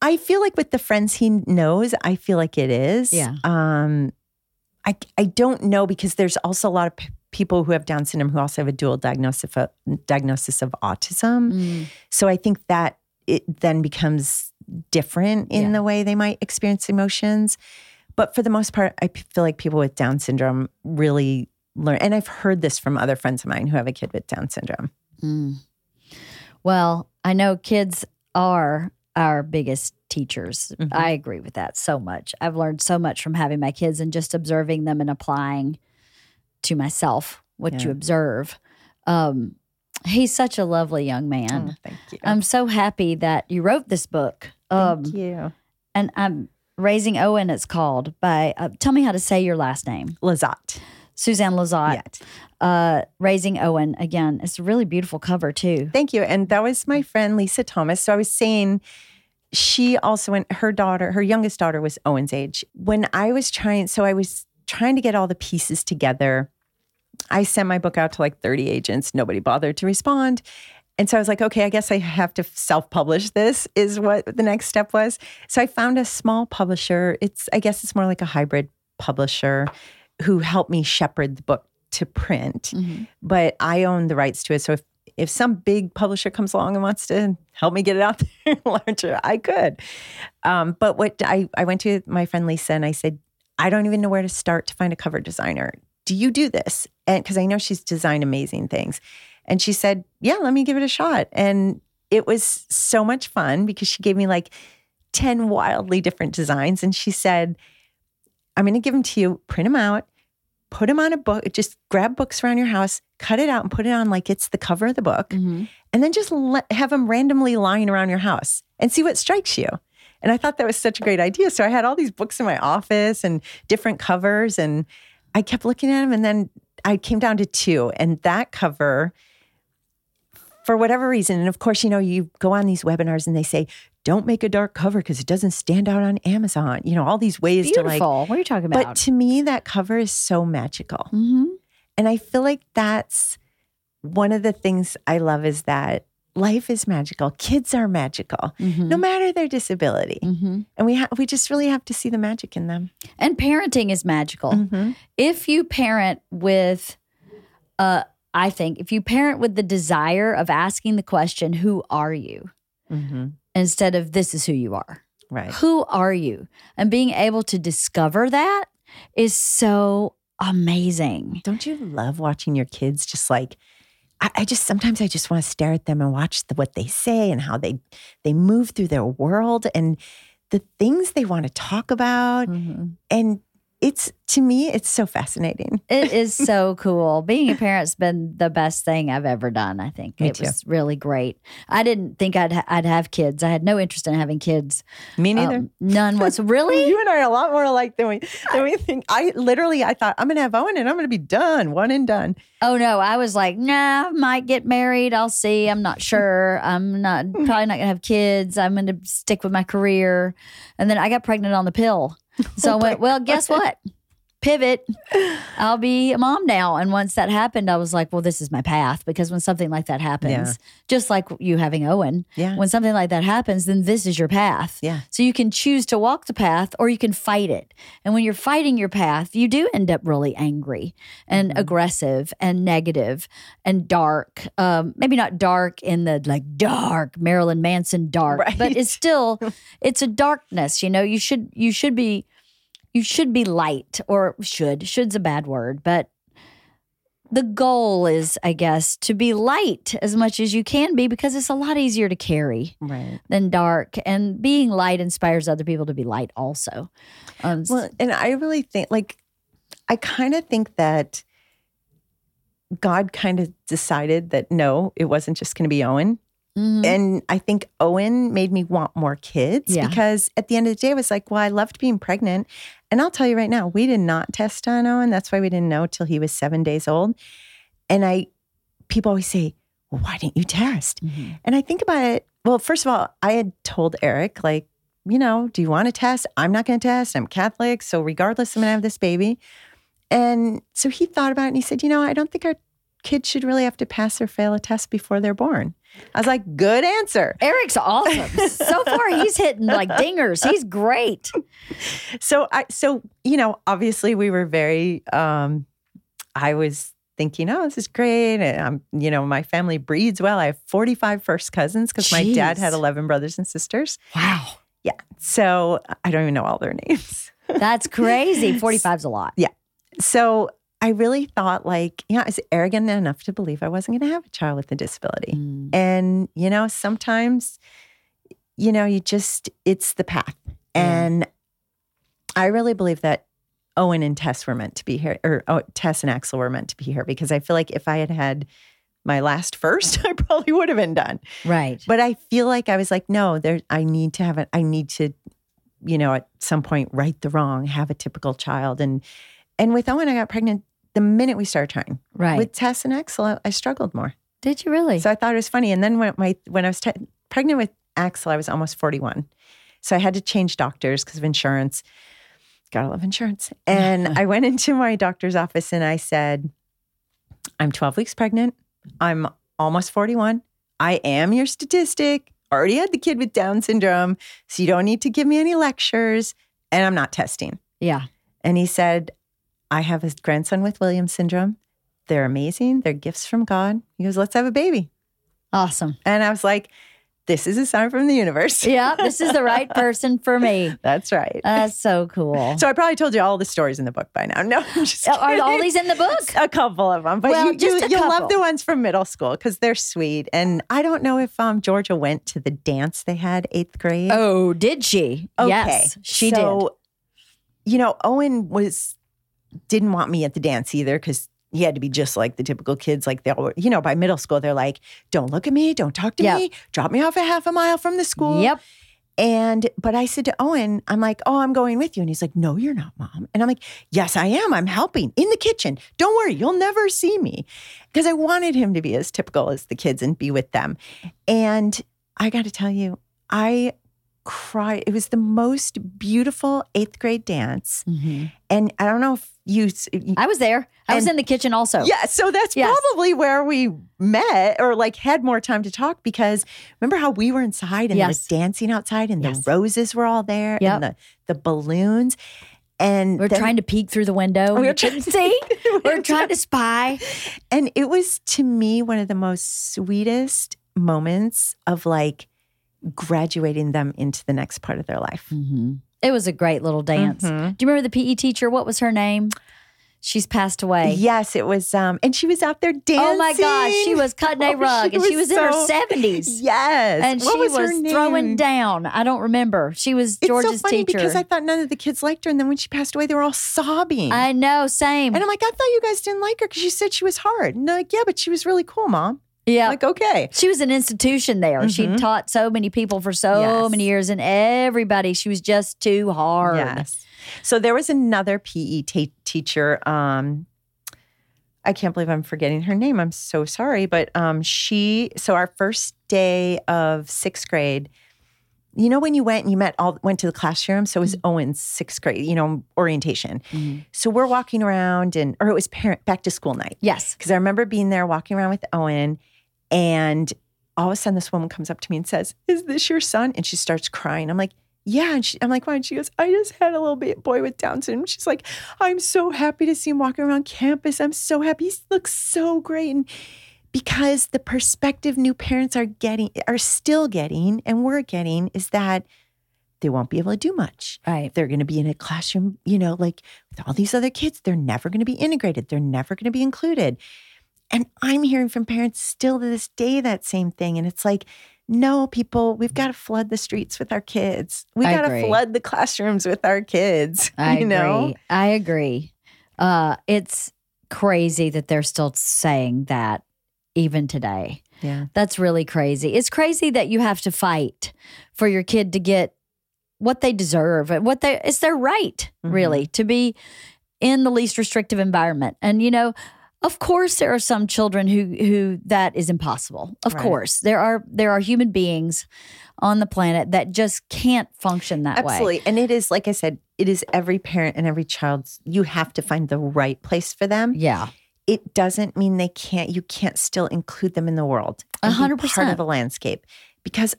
I feel like with the friends he knows, I feel like it is. Yeah. Um, I I don't know because there's also a lot of p- people who have Down syndrome who also have a dual diagnosis of, diagnosis of autism. Mm. So I think that it then becomes different in Yeah. the way they might experience emotions. But for the most part, I p- feel like people with Down syndrome really learn. And I've heard this from other friends of mine who have a kid with Down syndrome. Mm. Well, I know kids are our biggest teachers. Mhm. I agree with that so much. I've learned so much from having my kids and just observing them and applying to myself what you observe. Um, he's such a lovely young man. Oh, thank you. I'm so happy that you wrote this book. Um, thank you. and I'm Raising Owen. It's called by. Uh, tell me how to say your last name, Lezotte. Suzanne Lezotte. Yeah. Uh, Raising Owen. Again, it's a really beautiful cover too. Thank you. And that was my friend Lisa Thomas. So I was saying she also went her daughter, her youngest daughter was Owen's age. When I was trying, so I was trying to get all the pieces together. I sent my book out to like 30 agents. Nobody bothered to respond. And so I was like, okay, I guess I have to self publish this, is what the next step was. So I found a small publisher. It's, I guess it's more like a hybrid publisher who helped me shepherd the book to print Mhm. but I own the rights to it. So if if some big publisher comes along and wants to help me get it out there larger, I could. Um, but what I I went to my friend Lisa and I said, I don't even know where to start to find a cover designer. Do you do this? And because I know she's designed amazing things, and she said, Yeah, let me give it a shot. And it was so much fun because she gave me like ten wildly different designs, and she said, I'm going to give them to you, print them out put them on a book, just grab books around your house, cut it out and put it on like it's the cover of the book, Mhm. and then just let, have them randomly lying around your house and see what strikes you. And I thought that was such a great idea. So I had all these books in my office and different covers, and I kept looking at them. And then I came down to two, and that cover, for whatever reason, and of course, you know, you go on these webinars and they say, don't make a dark cover because it doesn't stand out on Amazon. You know, all these ways to like what are you talking about? but to me, that cover is so magical. hmm And I feel like that's one of the things I love is that life is magical. Kids are magical, hmm no matter their disability. hmm And we ha- we just really have to see the magic in them. And parenting is magical. Mhm. If you parent with, uh, I think if you parent with the desire of asking the question, "Who are you?" Instead of "This is who you are." Right. Who are you? And being able to discover that is so amazing. Don't you love watching your kids just like, I, I just sometimes I just want to stare at them and watch the, what they say and how they they move through their world and the things they want to talk about. Mhm. And it's to me, it's so fascinating. It is so cool. Being a parent's been the best thing I've ever done. I think Me it too. was really great. I didn't think I'd ha- I'd have kids. I had no interest in having kids. Me neither. Um, none was really. You and I are a lot more alike than we than we think. I literally I thought I'm gonna have Owen and I'm gonna be done, one and done. Oh no, I was like, nah, might get married. I'll see. I'm not sure. I'm not probably not gonna have kids. I'm gonna stick with my career. And then I got pregnant on the pill. So Oh I went, well, guess what? Pivot. I'll be a mom now. And once that happened, I was like, well, this is my path. Because when something like that happens, Yeah. just like you having Owen, Yeah. when something like that happens, then this is your path. Yeah. So you can choose to walk the path or you can fight it. And when you're fighting your path, you do end up really angry and Mm-hmm. aggressive and negative and dark. Um, maybe not dark in the like dark Marilyn Manson dark, but it's still it's a darkness. You know, you should you should be you should be light or should should's a bad word, but the goal is, I guess, to be light as much as you can be because it's a lot easier to carry Right. than dark. And being light inspires other people to be light also. Um, Well, and I really think, like, I kind of think that God kind of decided that no, it wasn't just going to be Owen. Mhm. And I think Owen made me want more kids Yeah. because at the end of the day, I was like, well, I loved being pregnant. And I'll tell you right now, we did not test on Owen. That's why we didn't know till he was seven days old. And I, people always say, well, why didn't you test? Mhm. And I think about it. Well, first of all, I had told Eric, like, you know, do you want to test? I'm not going to test. I'm Catholic. So, regardless, I'm going to have this baby. And so he thought about it and he said, you know, I don't think our kids should really have to pass or fail a test before they're born. I was like, good answer. Eric's awesome. so far, he's hitting like dingers. He's great. So, I, so, you know, obviously we were very, um, I was thinking, oh, this is great. And I'm, you know, my family breeds well. I have 45 first cousins because my dad had 11 brothers and sisters. Wow. Yeah. So I don't even know all their names. That's crazy. 45's a lot. Yeah. So I really thought, like, yeah, I was arrogant enough to believe I wasn't going to have a child with a disability. Mm. And, you know, sometimes, you know, you just, it's the path. And I really believe that Owen and Tess were meant to be here, or oh, Tess and Axel were meant to be here because I feel like if I had had my last first, I probably would have been done. Right. But I feel like I was like, no, there, I need to have it. I need to, you know, at some point, right the wrong, have a typical child. And, and with Owen, I got pregnant the minute we started trying. Right. With Tess and Axel, I, struggled more. Did you really? So I thought it was funny. And then when my when I was te- pregnant with Axel, I was almost 41. So I had to change doctors because of insurance. Gotta love insurance. And I went into my doctor's office and I said, I'm 12 weeks pregnant. I'm almost 41. I am your statistic. Already had the kid with Down syndrome. So you don't need to give me any lectures. And I'm not testing. yeah. And he said, I have a grandson with Williams syndrome. They're amazing. They're gifts from God. He goes, let's have a baby. Awesome. And I was like, this is a sign from the universe. Yeah. This is the right person for me. That's right. That's so cool. so I probably told you all the stories in the book by now. No, I'm just Are all these in the book? a couple of them, but Well, you, just you, a you'll love the ones from middle school because they're sweet. And I don't know if um, Georgia went to the dance they had eighth grade. Oh, did she? Yes, she did. You know, Owen was didn't want me at the dance either because he had to be just like the typical kids. Like they all, were- you know, by middle school, they're like, "Don't look at me, don't talk to Yep. me, drop me off a half a mile from the school." Yep. And but I said to Owen, I'm like, "Oh, I'm going with you," and he's like, "No, you're not, mom." And I'm like, "Yes, I am. I'm helping in the kitchen. Don't worry, you'll never see me," because I wanted him to be as typical as the kids and be with them. And I got to tell you, I cried. It was the most beautiful eighth grade dance. Mhm. And I don't know if you, I was there. I was in the kitchen also. yeah, so that's Yes. probably where we met or like had more time to talk because remember how we were inside and Yes. were dancing outside and Yes. the roses were all there Yep. and the, the balloons. And We We're then- trying to peek through the window. We were trying to- see. we We're were trying to spy. And it was to me one of the most sweetest moments of like graduating them into the next part of their life. Mhm. It was a great little dance. Mhm. Do you remember the PE teacher? What was her name? She's passed away. Yes, it was. Um, and she was out there dancing. Oh my gosh, she was cutting a Oh, rug, and she was in her seventies. Yes, and What she was, was, throwing down. I don't remember. She was It's George's so funny teacher. because I thought none of the kids liked her, and then when she passed away, they were all sobbing. I know, same. and I'm like, I thought you guys didn't like her because you said she was hard. And they're like, yeah, but she was really cool, mom. Yeah, Like, okay. she was an institution there. She Mhm. taught so many people for so Yes. many years, and everybody. She was just too hard. Yes. So there was another PE ta- teacher. Um, I can't believe I'm forgetting her name. I'm so sorry. But um, she, so our first day of sixth grade, you know, when you went and you met all, went to the classroom. So it was Owen's sixth grade, you know, orientation. Mhm. So we're walking around and, or it was parent back to school night. Yes. Because I remember being there walking around with Owen, and all of a sudden this woman comes up to me and says, Is this your son? And she starts crying. I'm like, Yeah. And she, I'm like, Why? And she goes, I just had a little boy with Down syndrome. She's like, I'm so happy to see him walking around campus. I'm so happy. He looks so great. And because the perspective new parents are getting, are still getting, and we're getting, is that they won't be able to do much Right. they're going to be in a classroom, you know, like with all these other kids, they're never going to be integrated. They're never going to be included. And I'm hearing from parents still to this day that same thing. And it's like, no, people, we've got to flood the streets with our kids. We got to flood the classrooms with our kids. I you know? agree. I agree. Uh, it's crazy that they're still saying that even today. Yeah. That's really crazy. It's crazy that you have to fight for your kid to get what they deserve and what they it's their right, Mm-hmm. really, to be in the least restrictive environment. And you know, of course there are some children who who that is impossible. Of Right. course. There are there are human beings on the planet that just can't function that way. Absolutely. And it is, like I said, it is every parent and every child's, you have to find the right place for them. Yeah. it doesn't mean they can't you can't still include them in the world A hundred part percent. of the landscape because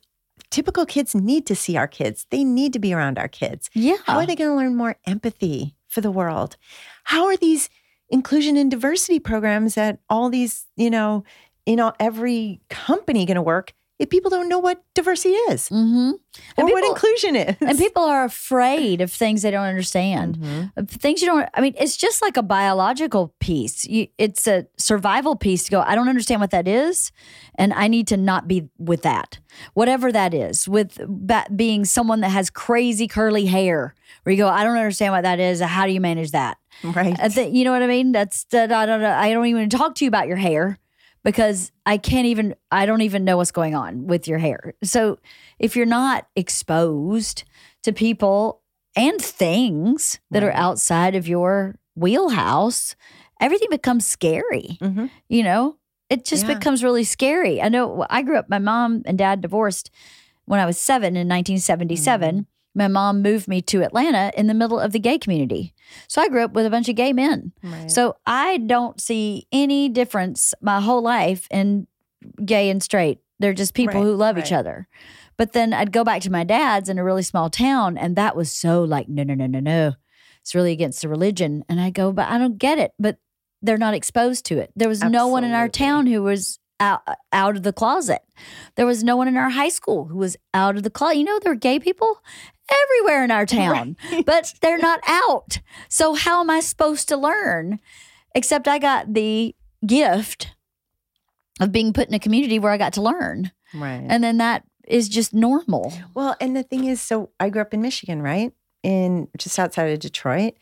typical kids need to see our kids they need to be around our kids Yeah. how are they going to learn more empathy for the world how are these inclusion and diversity programs at all these you know in all, every company going to work if people don't know what diversity is Mm-hmm. or And what inclusion is And people are afraid of things they don't understand. Mhm. Things you don't, I mean, it's just like a biological piece. You, it's a survival piece to go, I don't understand what that is. And I need to not be with that, whatever that is, with that being someone that has crazy curly hair, where you go, I don't understand what that is. How do you manage that? right you know what I mean? That's that I don't I don't even talk to you about your hair because I can't even I don't even know what's going on with your hair. So if you're not exposed to people and things that are outside of your wheelhouse, everything becomes scary. Mhm. You know, it just Yeah. becomes really scary. I know I grew up, my mom and dad divorced when I was seven in 1977. Mm-hmm. My mom moved me to Atlanta in the middle of the gay community. So I grew up with a bunch of gay men. Right. So I don't see any difference my whole life in gay and straight. They're just people Right, who love each other. But then I'd go back to my dad's in a really small town, and that was so like, no, no, no, no, no. It's really against the religion. And I go, but I don't get it. But they're not exposed to it. There was no one in our town who was out, out of the closet. There was no one in our high school who was out of the closet. You know, there are gay people everywhere in our town, but they're not out. So how am I supposed to learn? Except I got the gift of being put in a community where I got to learn. right And then that is just normal. Well, and the thing is, so I grew up in Michigan, right? In just outside of Detroit.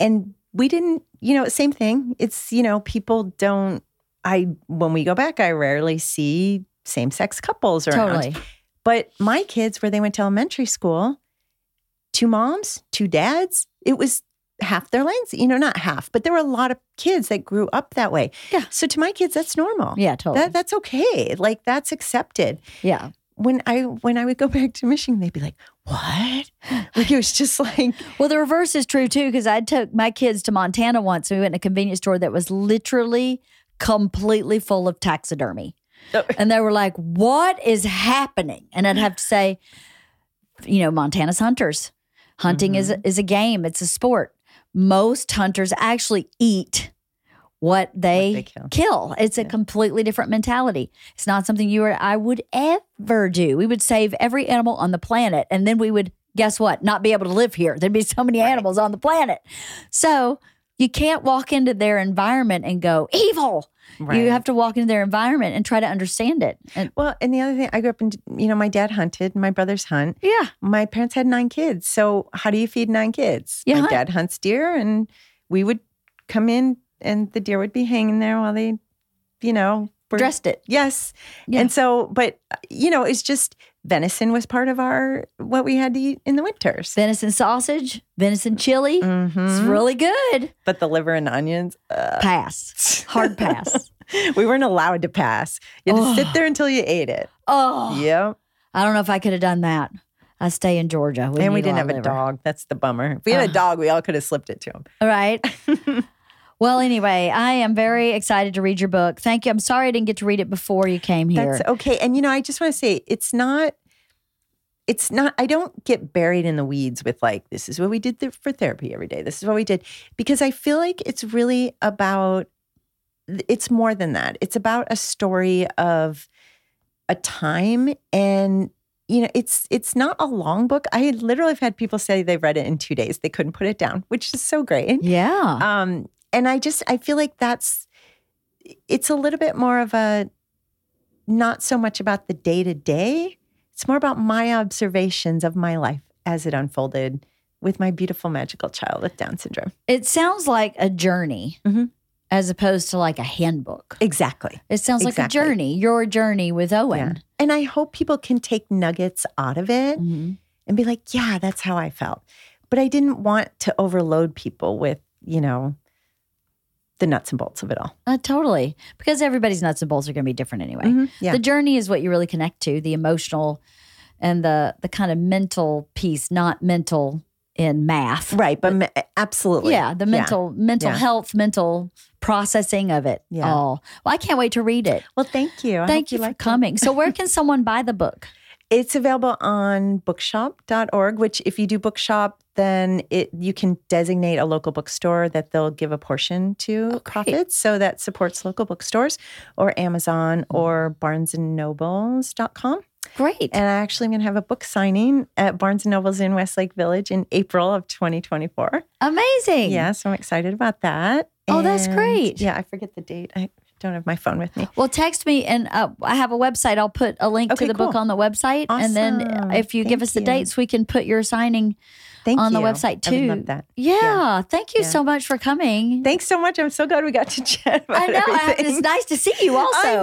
And we didn't, you know, same thing. It's, you know, people don't, I, when we go back, I rarely see same sex couples around. Totally. But my kids, where they went to elementary school, two moms, two dads, it was half their lanes, you know, not half, but there were a lot of kids that grew up that way. Yeah. So to my kids, that's normal. Yeah, totally. That, that's okay. Like that's accepted yeah. when I when I would go back to Michigan, they'd be like, "What?" Like it was just like, Well, the reverse is true too, because I took my kids to Montana once and we went to a convenience store that was literally completely full of taxidermy. Oh. And they were like, What is happening? And I'd have to say, you know, Montana's hunters. Hunting is Mm-hmm. a, is a game, it's a sport. Most hunters actually eat what they, they kill. kill. It's a completely different mentality. It's not something you or I would ever do. We would save every animal on the planet and then we would, guess what, not be able to live here. There'd be so many animals on the planet. So You can't walk into their environment and go evil. Right. You have to walk into their environment and try to understand it. And Well, and the other thing, I grew up in, you know, my dad hunted, my brothers hunt. yeah, My parents had nine kids. So how do you feed nine kids? You my hunt. dad hunts deer and we would come in and the deer would be hanging there while they, you know, were dressed it. Yes. Yeah. And so, but, you know, it's just venison was part of our, what we had to eat in the winters. Venison sausage, venison chili. It's Mhm. really good. But the liver and onions, uh, Pass. Hard pass. we weren't allowed to pass. You had to sit Oh. there until you ate it. Oh, Yep. I don't know if I could have done that. I stay in Georgia. and we didn't have of a dog. That's the bummer. If we had a Ah. dog, we all could have slipped it to him. All right. well, anyway, I am very excited to read your book. Thank you. I'm sorry I didn't get to read it before you came here. That's okay. And you know, I just want to say it's not it's not I don't get buried in the weeds with like this is what we did th- for therapy every day. This is what we did because I feel like it's really about it's more than that. It's about a story of a time and you know, it's it's not a long book. I literally have had people say they've read it in 2 days. They couldn't put it down, which is so great. yeah. Um, and I just I feel like that's it's a little bit more of a not so much about the day to day. It's more about my observations of my life as it unfolded with my beautiful magical child with Down syndrome. It sounds like a journey Mhm. as opposed to like a handbook. Exactly. It sounds like Exactly. a journey, your journey with Yeah. Owen. And I hope people can take nuggets out of it Mhm. and be like, yeah, that's how I felt. But I didn't want to overload people with, you know, the nuts and bolts of it all. Uh, totally. Because everybody's nuts and bolts are going to be different anyway. Mhm. Yeah. The journey is what you really connect to, the emotional and the the kind of mental piece, not mental in math. right. But me- absolutely. Yeah, the mental mental Yeah. health, mental processing of it Yeah. all. Well, I can't wait to read it. Well, thank you. I Thank hope you, for it. coming. So, where can someone buy the book? It's available on bookshop.org, which if you do bookshop, then it you can designate a local bookstore that they'll give a portion to great. profits. So that supports local bookstores or Amazon Mm-hmm. or barnesandnobles.com. Great. And I actually am going to have a book signing at Barnes and Nobles in Westlake Village in April of 2024. Amazing. Yeah, so I'm excited about that. Oh, that's great. Yeah, I forget the date. I don't have my phone with me. Well, text me, and uh, I have a website. I'll put a link Okay, to the book on the website, and then if you give us the you. dates, we can put your signing Thank on you. the website too. that. Yeah, thank you Yeah. so much for coming. Thanks so much. I'm so glad we got to chat I know. I, it's nice to see you. Also, I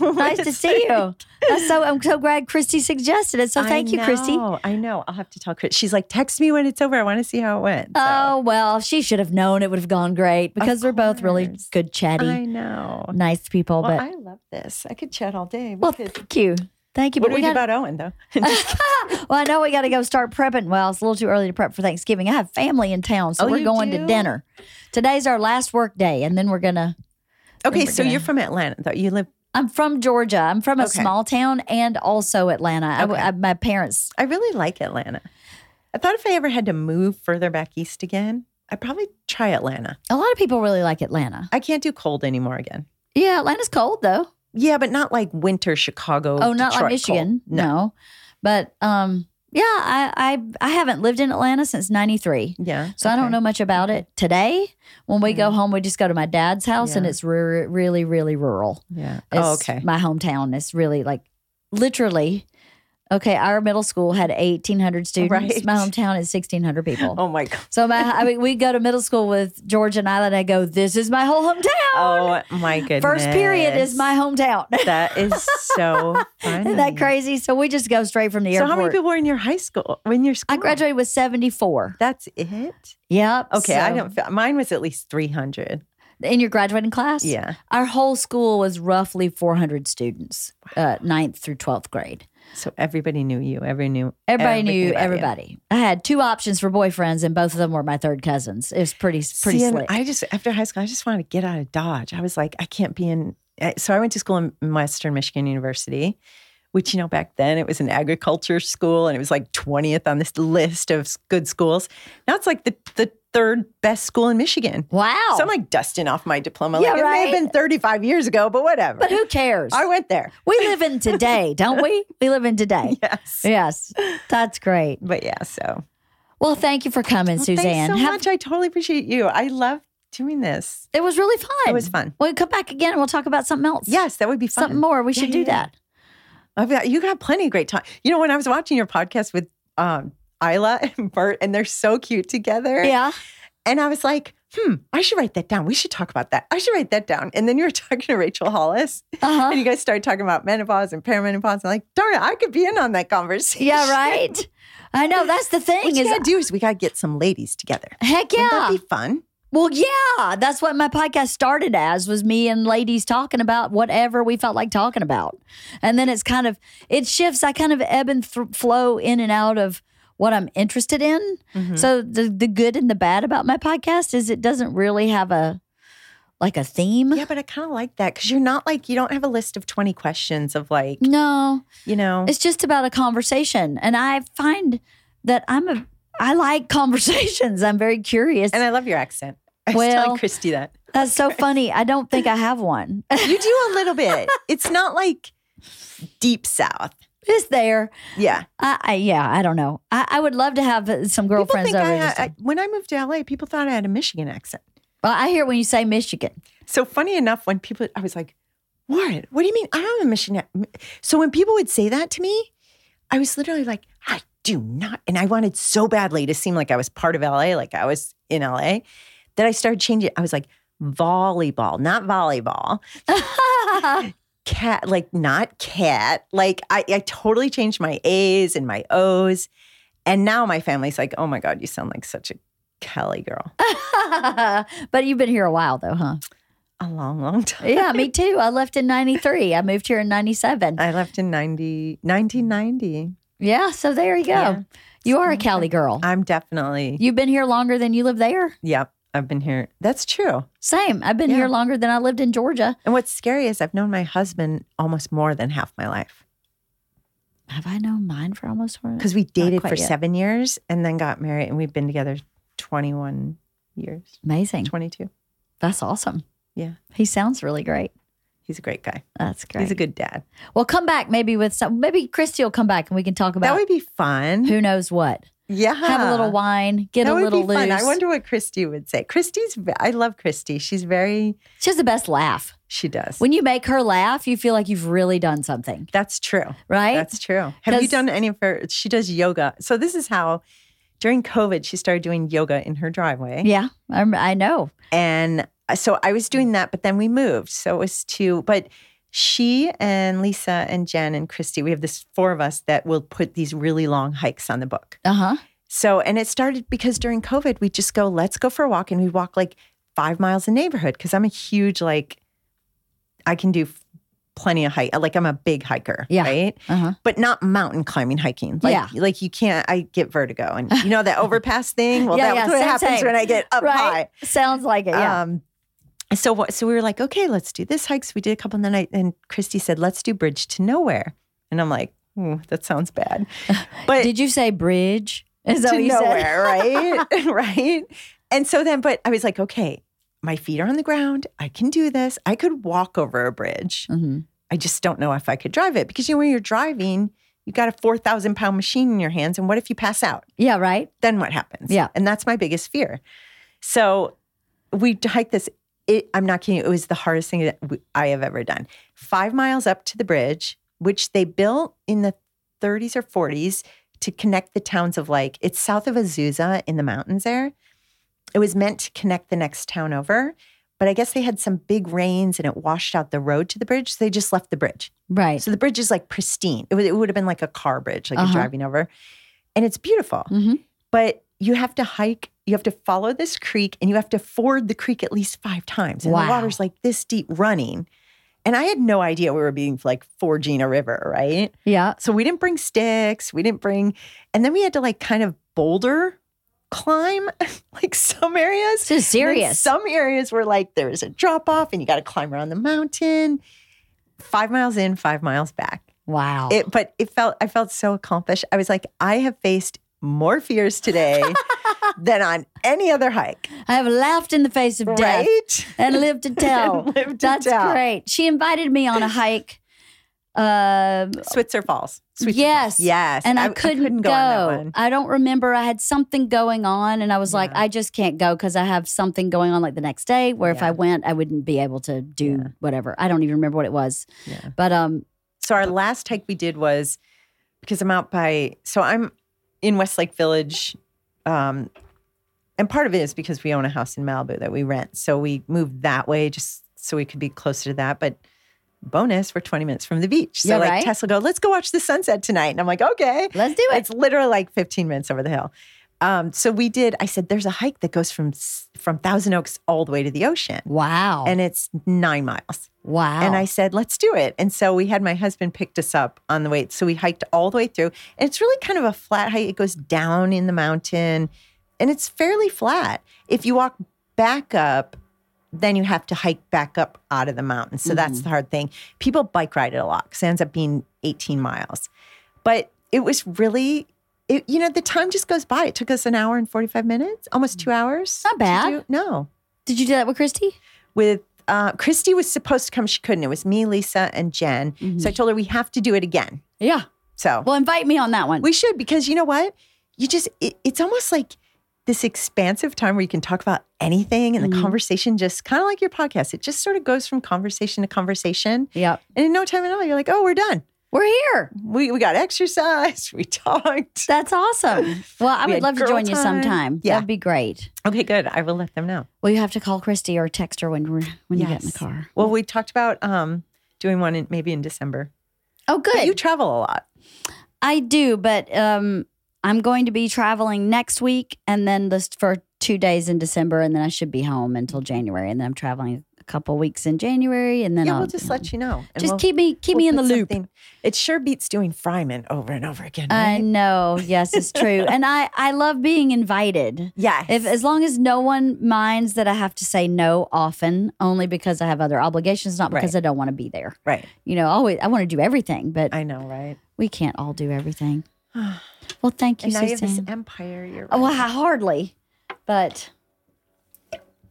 know. nice to see you. That's so. I'm so glad Christy suggested it. So thank you, Christy. I know. I'll have to tell Chris. She's like, text me when it's over. I want to see how it went. So, Oh well, she should have known it would have gone great because we're both really good, chatty, I know. nice people. Well, but I love this. I could chat all day. We well, could- thank you, thank you. what but do we do gotta- about Owen though? well, I know we got to go start prepping. Well, it's a little too early to prep for Thanksgiving. I have family in town, so Oh, we're going to dinner. Today's our last work day, and then we're gonna. okay, we're so gonna- you're from Atlanta though. You live. I'm from Georgia. I'm from a Okay. small town and also Atlanta. I- I, my parents. I really like Atlanta. I thought if I ever had to move further back east again, I'd probably try Atlanta. A lot of people really like Atlanta. I can't do cold anymore again. Yeah, Atlanta's cold though. Yeah, but not like winter Chicago. Oh, not like Michigan. cold. No. but um, yeah, I, I I haven't lived in Atlanta since '93. Yeah. So I don't know much about it. Today, when we go home, we just go to my dad's house, and it's re- really, really rural. Yeah. It's Oh, okay. My hometown is really like literally. Okay, our middle school had 1,800 students. Right. My hometown is 1,600 people. Oh my god. So my, I mean, we go to middle school with Georgia and Isla. I go, this is my whole hometown. Oh my goodness. First period is my hometown. That is so funny. Isn't that crazy? So we just go straight from the So airport. So, how many people were in your high school? When your school? I graduated with 74. That's it. Yep. Okay, I don't. Feel, mine was at least three hundred. In your graduating class? Yeah. Our whole school was roughly 400 students, uh, ninth through 12th grade. So everybody knew you. Everybody knew. Everybody knew about you. everybody. I had two options for boyfriends, and both of them were my third cousins. It was pretty pretty See, slick. I just after high school, I just wanted to get out of Dodge. I was like, I can't be in. So I went to school in Western Michigan University, which you know back then it was an agriculture school, and it was like twentieth on this list of good schools. Now it's like the the third best school in Michigan. wow. So I'm like dusting off my diploma. Yeah, like, It may have been 35 years ago, but whatever. but who cares? I went there. we live in today, don't we? We live in today. Yes. Yes, that's great. But yeah, so Well, thank you for coming, Well, Suzanne. Thanks so Have- much. I totally appreciate you. I love doing this. It was really fun. It was fun. We'll come back again and we'll talk about something else. Yes, that would be fun. Something more. We Yeah, should yeah, do yeah. that. I've got, you got plenty of great time. You know, when I was watching your podcast with um, Isla and Bert, and they're so cute together. Yeah. And I was like, hmm, I should write that down. We should talk about that. I should write that down. And then you were talking to Rachel Hollis, Uh-huh. and you guys started talking about menopause and perimenopause. I'm like, darn it, I could be in on that conversation. Yeah, right. I know. That's the thing. What is gotta do is we gotta get some ladies together. heck Wouldn't yeah. that be fun? Well, yeah, that's what my podcast started as was me and ladies talking about whatever we felt like talking about. And then it's kind of it shifts. I kind of ebb and th- flow in and out of what I'm interested in. Mhm. So the the good and the bad about my podcast is it doesn't really have a like a theme. Yeah, but I kind of like that because you're not like you don't have a list of 20 questions of like, No, you know, it's just about a conversation, and I find that I'm a I like conversations. I'm very curious. and I love your accent. I was Well- telling Christy that. That's so funny. I don't think I have one. You do a little bit. It's not like deep south. it's there. Yeah. I, I yeah, I don't know. I, I would love to have uh, some girlfriends think over. I, I, when I moved to LA, people thought I had a Michigan accent. well, I hear when you say Michigan. So funny enough, when people, I was like, "What? what do you mean? I don't have a Michigan. ac-" So when people would say that to me, I was literally like, I do not. And I wanted so badly to seem like I was part of LA, like I was in LA, that I started changing. I was like, volleyball, not volleyball. cat like not cat like I, I totally changed my a's and my o's and now my family's like oh my god you sound like such a kelly girl but you've been here a while though, huh? a long long time Yeah, me too. I left in 93. I moved here in 97. i left in 90 1990 Yeah, so there you go. Yeah. You are a Cali girl. i'm definitely You've been here longer than you live there? yep i've been here that's true Same. I've been Yeah. here longer than I lived in Georgia. and what's scary is i've known my husband almost more than half my life Have I known mine for almost four? because we dated for yet. seven years and then got married and we've been together 21 years Amazing. 22 That's awesome. Yeah. He sounds really great. he's a great guy That's great. he's a good dad well, come back maybe with some. Maybe Christy will come back and we can talk about. that would be fun who knows what. Yeah. Have a little wine, get that a would little be loose. fun. I wonder what Christy would say. Christy's, I love Christy. She's very, she has the best laugh. she does. When you make her laugh, you feel like you've really done something, That's true. right? That's true. Have you done any of her? She does yoga. So this is how, during COVID, she started doing yoga in her driveway. yeah, I know. And uh, so I was doing that, but then we moved. So it was two, but she and Lisa and Jen and Christy, we have this four of us that will put these really long hikes on the book. Uh huh. So, and it started because during COVID, we just go, let's go for a walk. And we walk like five miles in neighborhood because I'm a huge, like, I can do plenty of hike. Like, I'm a big hiker, Yeah. right? Uh huh. But not mountain climbing, hiking. Like, Yeah. like you can't, I get vertigo. And you know that overpass thing? Well, Yeah, that's yeah, what happens same. when I get up high. Sounds like it. Yeah. Um, so what? So we were like, okay, let's do this hike. So we did a couple, and then I and Christy said, let's do Bridge to Nowhere, and I'm like, "Ooh, that sounds bad. But Did you say bridge? Is that to what you nowhere, right? right. And so then, but I was like, okay, my feet are on the ground. I can do this. I could walk over a bridge. said? hmm I just don't know if I could drive it because you know when you're driving, you got a four thousand pound machine in your hands, and what if you pass out? Yeah. Right. then what happens? Yeah. And that's my biggest fear. So we hiked this. It, I'm not kidding. It was the hardest thing that I have ever done. Five miles up to the bridge, which they built in the 30s or 40s to connect the towns of like, it's south of Azusa in the mountains there. It was meant to connect the next town over. But I guess they had some big rains and it washed out the road to the bridge. So they just left the bridge. Right. So the bridge is like pristine. It would, it would have been like a car bridge, like Uh-huh. you're driving over. And it's beautiful hmm but you have to hike you have to follow this creek and you have to ford the creek at least five times and Wow. the water's like this deep running and i had no idea we were being like forging a river right Yeah. so we didn't bring sticks we didn't bring and then we had to like kind of boulder climb like some areas This is And then serious. some areas were like there's a drop off and you got to climb around the mountain five miles in five miles back wow. it, but it felt I felt so accomplished. I was like, I have faced more fears today than on any other hike. I have laughed in the face of death Right? and lived to tell. Lived to That's tell. great. She invited me on a hike Uh, Switzer Falls. Switzer yes, Falls. Yes. and I, couldn't, go. go. on that one. I don't remember. I had something going on, and I was like, I just can't go because I have something going on like the next day. Where if I went, I wouldn't be able to do Yeah. whatever. I don't even remember what it was. Yeah. But um, So our last hike we did was because I'm out by so I'm in Westlake Village. Um and part of it is because we own a house in Malibu that we rent. So we moved that way just so we could be closer to that. But bonus, we're 20 minutes from the beach. So Yeah, like right. Tess will go, let's go watch the sunset tonight. And I'm like, okay. let's do it. It's literally like 15 minutes over the hill. Um, so we did, I said, there's a hike that goes from from Thousand Oaks all the way to the ocean. Wow. And it's nine miles. wow. And I said, let's do it. And so we had my husband picked us up on the way. So we hiked all the way through. And it's really kind of a flat hike. It goes down in the mountain and it's fairly flat. If you walk back up, then you have to hike back up out of the mountain. So that's the hard thing. People bike ride it a lot because it ends up being 18 miles. But it was really, it, you know, the time just goes by. It took us an hour and 45 minutes, almost two hours. Not bad. do- no Did you do that with Christy? with uh, Christy was supposed to come. She couldn't. It was me, Lisa, and Jen. So I told her we have to do it again. Yeah. So Well, invite me on that one. we should because you know what? You just it, it's almost like this expansive time where you can talk about anything and the Mhm. conversation just kind of like your podcast. It just sort of goes from conversation to conversation. yep. And in no time at all, you're like, oh, we're done. We're here. We we got exercise. We talked. That's awesome. Well, I We would love to join you sometime. Yeah. That'd be great. Okay, good. I will let them know. Well, you have to call Christy or text her when when you get in the car. Well, we talked about um doing one in, maybe in December. Oh, But good. you travel a lot. I do, but um, I'm going to be traveling next week and then just for two days in December, and then I should be home until January, and then I'm traveling couple weeks in January, and then yeah, I'll we'll just let you know. just we'll- keep me keep we'll me in the loop. something- It sure beats doing Fryman over and over again. I know. Yes, it's true, and I I love being invited. yes. If as long as no one minds that I have to say no often, only because I have other obligations, not because I don't want to be there. right. You know, always I want to do everything, but I know, right? we can't all do everything. Well, thank you, And now you have this empire. You're Oh, well, running. hardly, but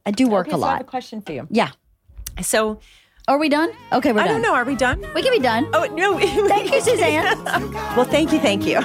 I do work Okay, a so I have lot. a question for you. Yeah. So Are we done? Okay, we're I done. don't know. Are we done? We can be done. Oh no! Thank you, Suzanne. well, thank you, thank you.